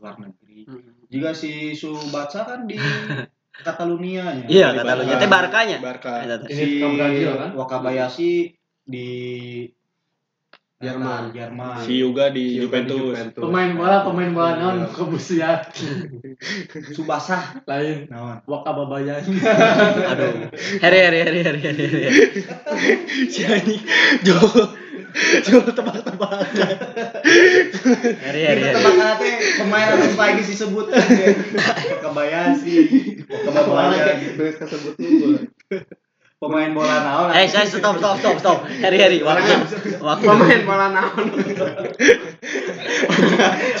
Speaker 7: luar negeri.
Speaker 4: hmm.
Speaker 7: Juga si Subatsa kan di Catalunya nya.
Speaker 4: iya
Speaker 5: Di
Speaker 4: kata lu
Speaker 5: Barca.
Speaker 4: teh Barkanya.
Speaker 3: Ini ke Brazil kan?
Speaker 7: Wakabayashi di
Speaker 6: Jerman.
Speaker 7: Jerman.
Speaker 5: Si Yuga di
Speaker 6: Juga di
Speaker 5: Juventus.
Speaker 6: Juventus.
Speaker 3: Pemain bola, pemain bola naon kebusian
Speaker 7: Subasa
Speaker 3: lain
Speaker 7: naon?
Speaker 3: wakababayan.
Speaker 4: aduh heri heri heri heri heri.
Speaker 5: Si anjing jauh jauh tebak-tebakan.
Speaker 4: heri heri heri
Speaker 7: Tebak teh pemain anu lagi disebut Wakabayashi. Wakabayashi.
Speaker 6: Terus kesebut dulu.
Speaker 7: Pemain bola naon?
Speaker 4: Eh, saya stop, stop, stop, stop. Heri, heri, waktu, waktu.
Speaker 6: Pemain bola naon.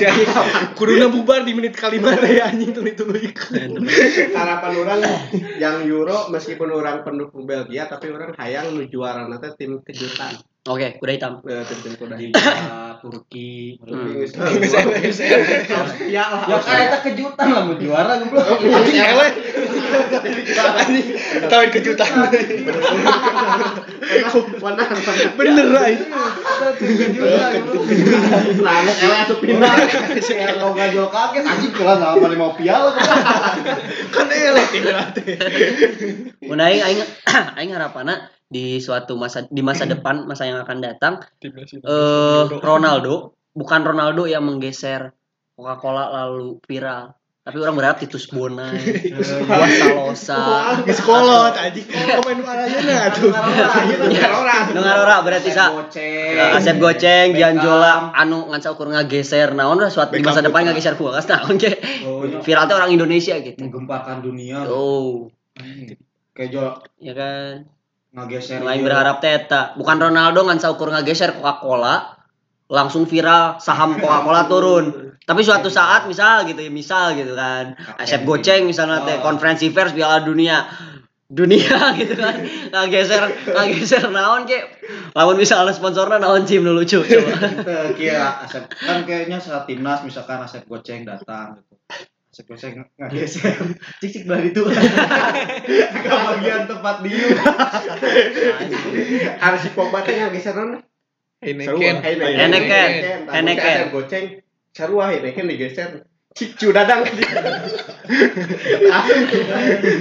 Speaker 5: Anjing kuduna bubar di menit kelima teh anjing tuluy-tuluy.
Speaker 6: Harapan orang yang Euro meskipun orang pendukung Belgia tapi orang hayang nu juara nanti tim kejutan.
Speaker 4: Oke, kuda hitam.
Speaker 6: Tim tim kuda.
Speaker 7: Liga Turki. Ya lah. Ya kan kejutan lah mau juara goblok.
Speaker 5: Anjing eleh. Anjing tahu kejutan.
Speaker 6: Benar, benar.
Speaker 5: Bener anjing.
Speaker 6: Nah, eleh asup pindah.
Speaker 7: Kalau gajol kaget anjing kira nama mau piala
Speaker 5: Kan eleh tinggal teh.
Speaker 4: Mun aing aing aing harapana di suatu masa di masa depan, masa yang akan datang eh Ronaldo bukan Ronaldo yang menggeser Coca-Cola lalu viral, Tapi orang berharap Titus Bonai, Juan Salosa.
Speaker 5: Geus kolot anjing. Pemain ayeuna atuh.
Speaker 4: Dengar ora berarti sa. Eh, Asep Goceng. Gianjola, anu ngan ukur ngageser naon lah suatu di masa depan ngageser kulkas naon
Speaker 7: iya.
Speaker 4: Viral teh orang Indonesia gitu.
Speaker 7: menggemparkan dunia.
Speaker 4: Oh,
Speaker 7: Kayak
Speaker 4: ya kan.
Speaker 7: Ngageser.
Speaker 4: Lain berharap teta. Bukan Ronaldo ngan ukur ngageser Coca-Cola langsung viral saham Coca-Cola turun. Tapi suatu saat misal gitu ya, misal gitu kan. Asep Goceng misalnya teh
Speaker 7: Oh.
Speaker 4: konferensi pers Piala Dunia dunia gitu kan ngageser ngageser naon ke lamun misalnya sponsornya naon tim nu lucu coba
Speaker 7: kira Asep kan kayaknya saat timnas misalkan Asep Goceng datang gitu. Asep Goceng ngageser. Cik cik balik itu. Ke bagian tempat diu.
Speaker 6: Harus si Pogba teh ngageser naon?
Speaker 8: Heineken.
Speaker 4: Heineken. Heineken.
Speaker 6: Heineken. Goceng. Sarua Heineken digeser. Cicu dadang.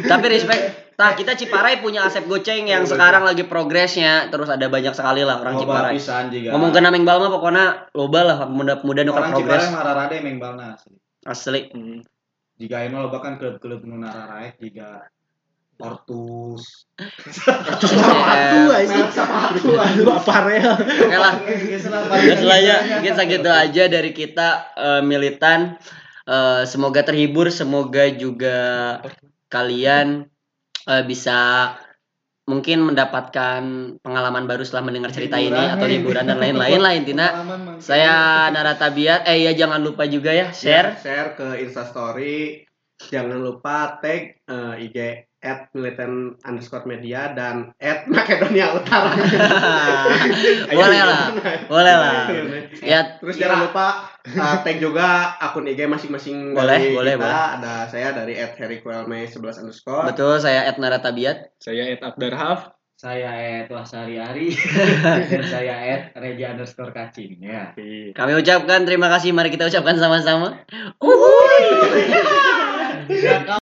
Speaker 4: Tapi respect. Tah kita Ciparai punya Asep Goceng yang sekarang lagi progresnya. Terus ada banyak sekali lah orang
Speaker 7: Loba
Speaker 4: Ciparai.
Speaker 7: pisan juga.
Speaker 4: Ngomong ke Nameng Balma pokoknya loba lah muda-muda nu
Speaker 7: orang
Speaker 4: progres
Speaker 7: Ciparai mararade meng balna asli.
Speaker 4: asli.
Speaker 7: Jika ini loba kan klub-klub nu nararaek juga Ortus.
Speaker 5: Sepatu anjing. Sepatu aduh apa real.
Speaker 4: Oke lah ya, mungkin segitu aja dari kita eh, militan. Eh, semoga terhibur, semoga juga kalian eh, bisa mungkin mendapatkan pengalaman baru setelah mendengar cerita ini atau hiburan dan lain-lain lah intinya. Saya Narata Biat, eh ya jangan lupa juga ya share.
Speaker 6: share ke Instastory. Jangan lupa tag eh, IG at militan underscore media dan at Makedonia Utara.
Speaker 4: boleh lah, boleh lah. Ya,
Speaker 6: Terus jangan lupa uh, tag juga akun IG masing-masing
Speaker 4: Boleh,
Speaker 6: dari
Speaker 4: boleh,
Speaker 6: kita.
Speaker 4: boleh.
Speaker 6: Ada saya dari at Harry Kwelme 11 underscore.
Speaker 4: betul saya Ed Narata Biat.
Speaker 5: Saya Ed Abdarhaf.
Speaker 7: Saya Ed Wasari Ari dan saya Ed Reja underscore Kacin ya.
Speaker 4: Kami ucapkan terima kasih, mari kita ucapkan sama-sama.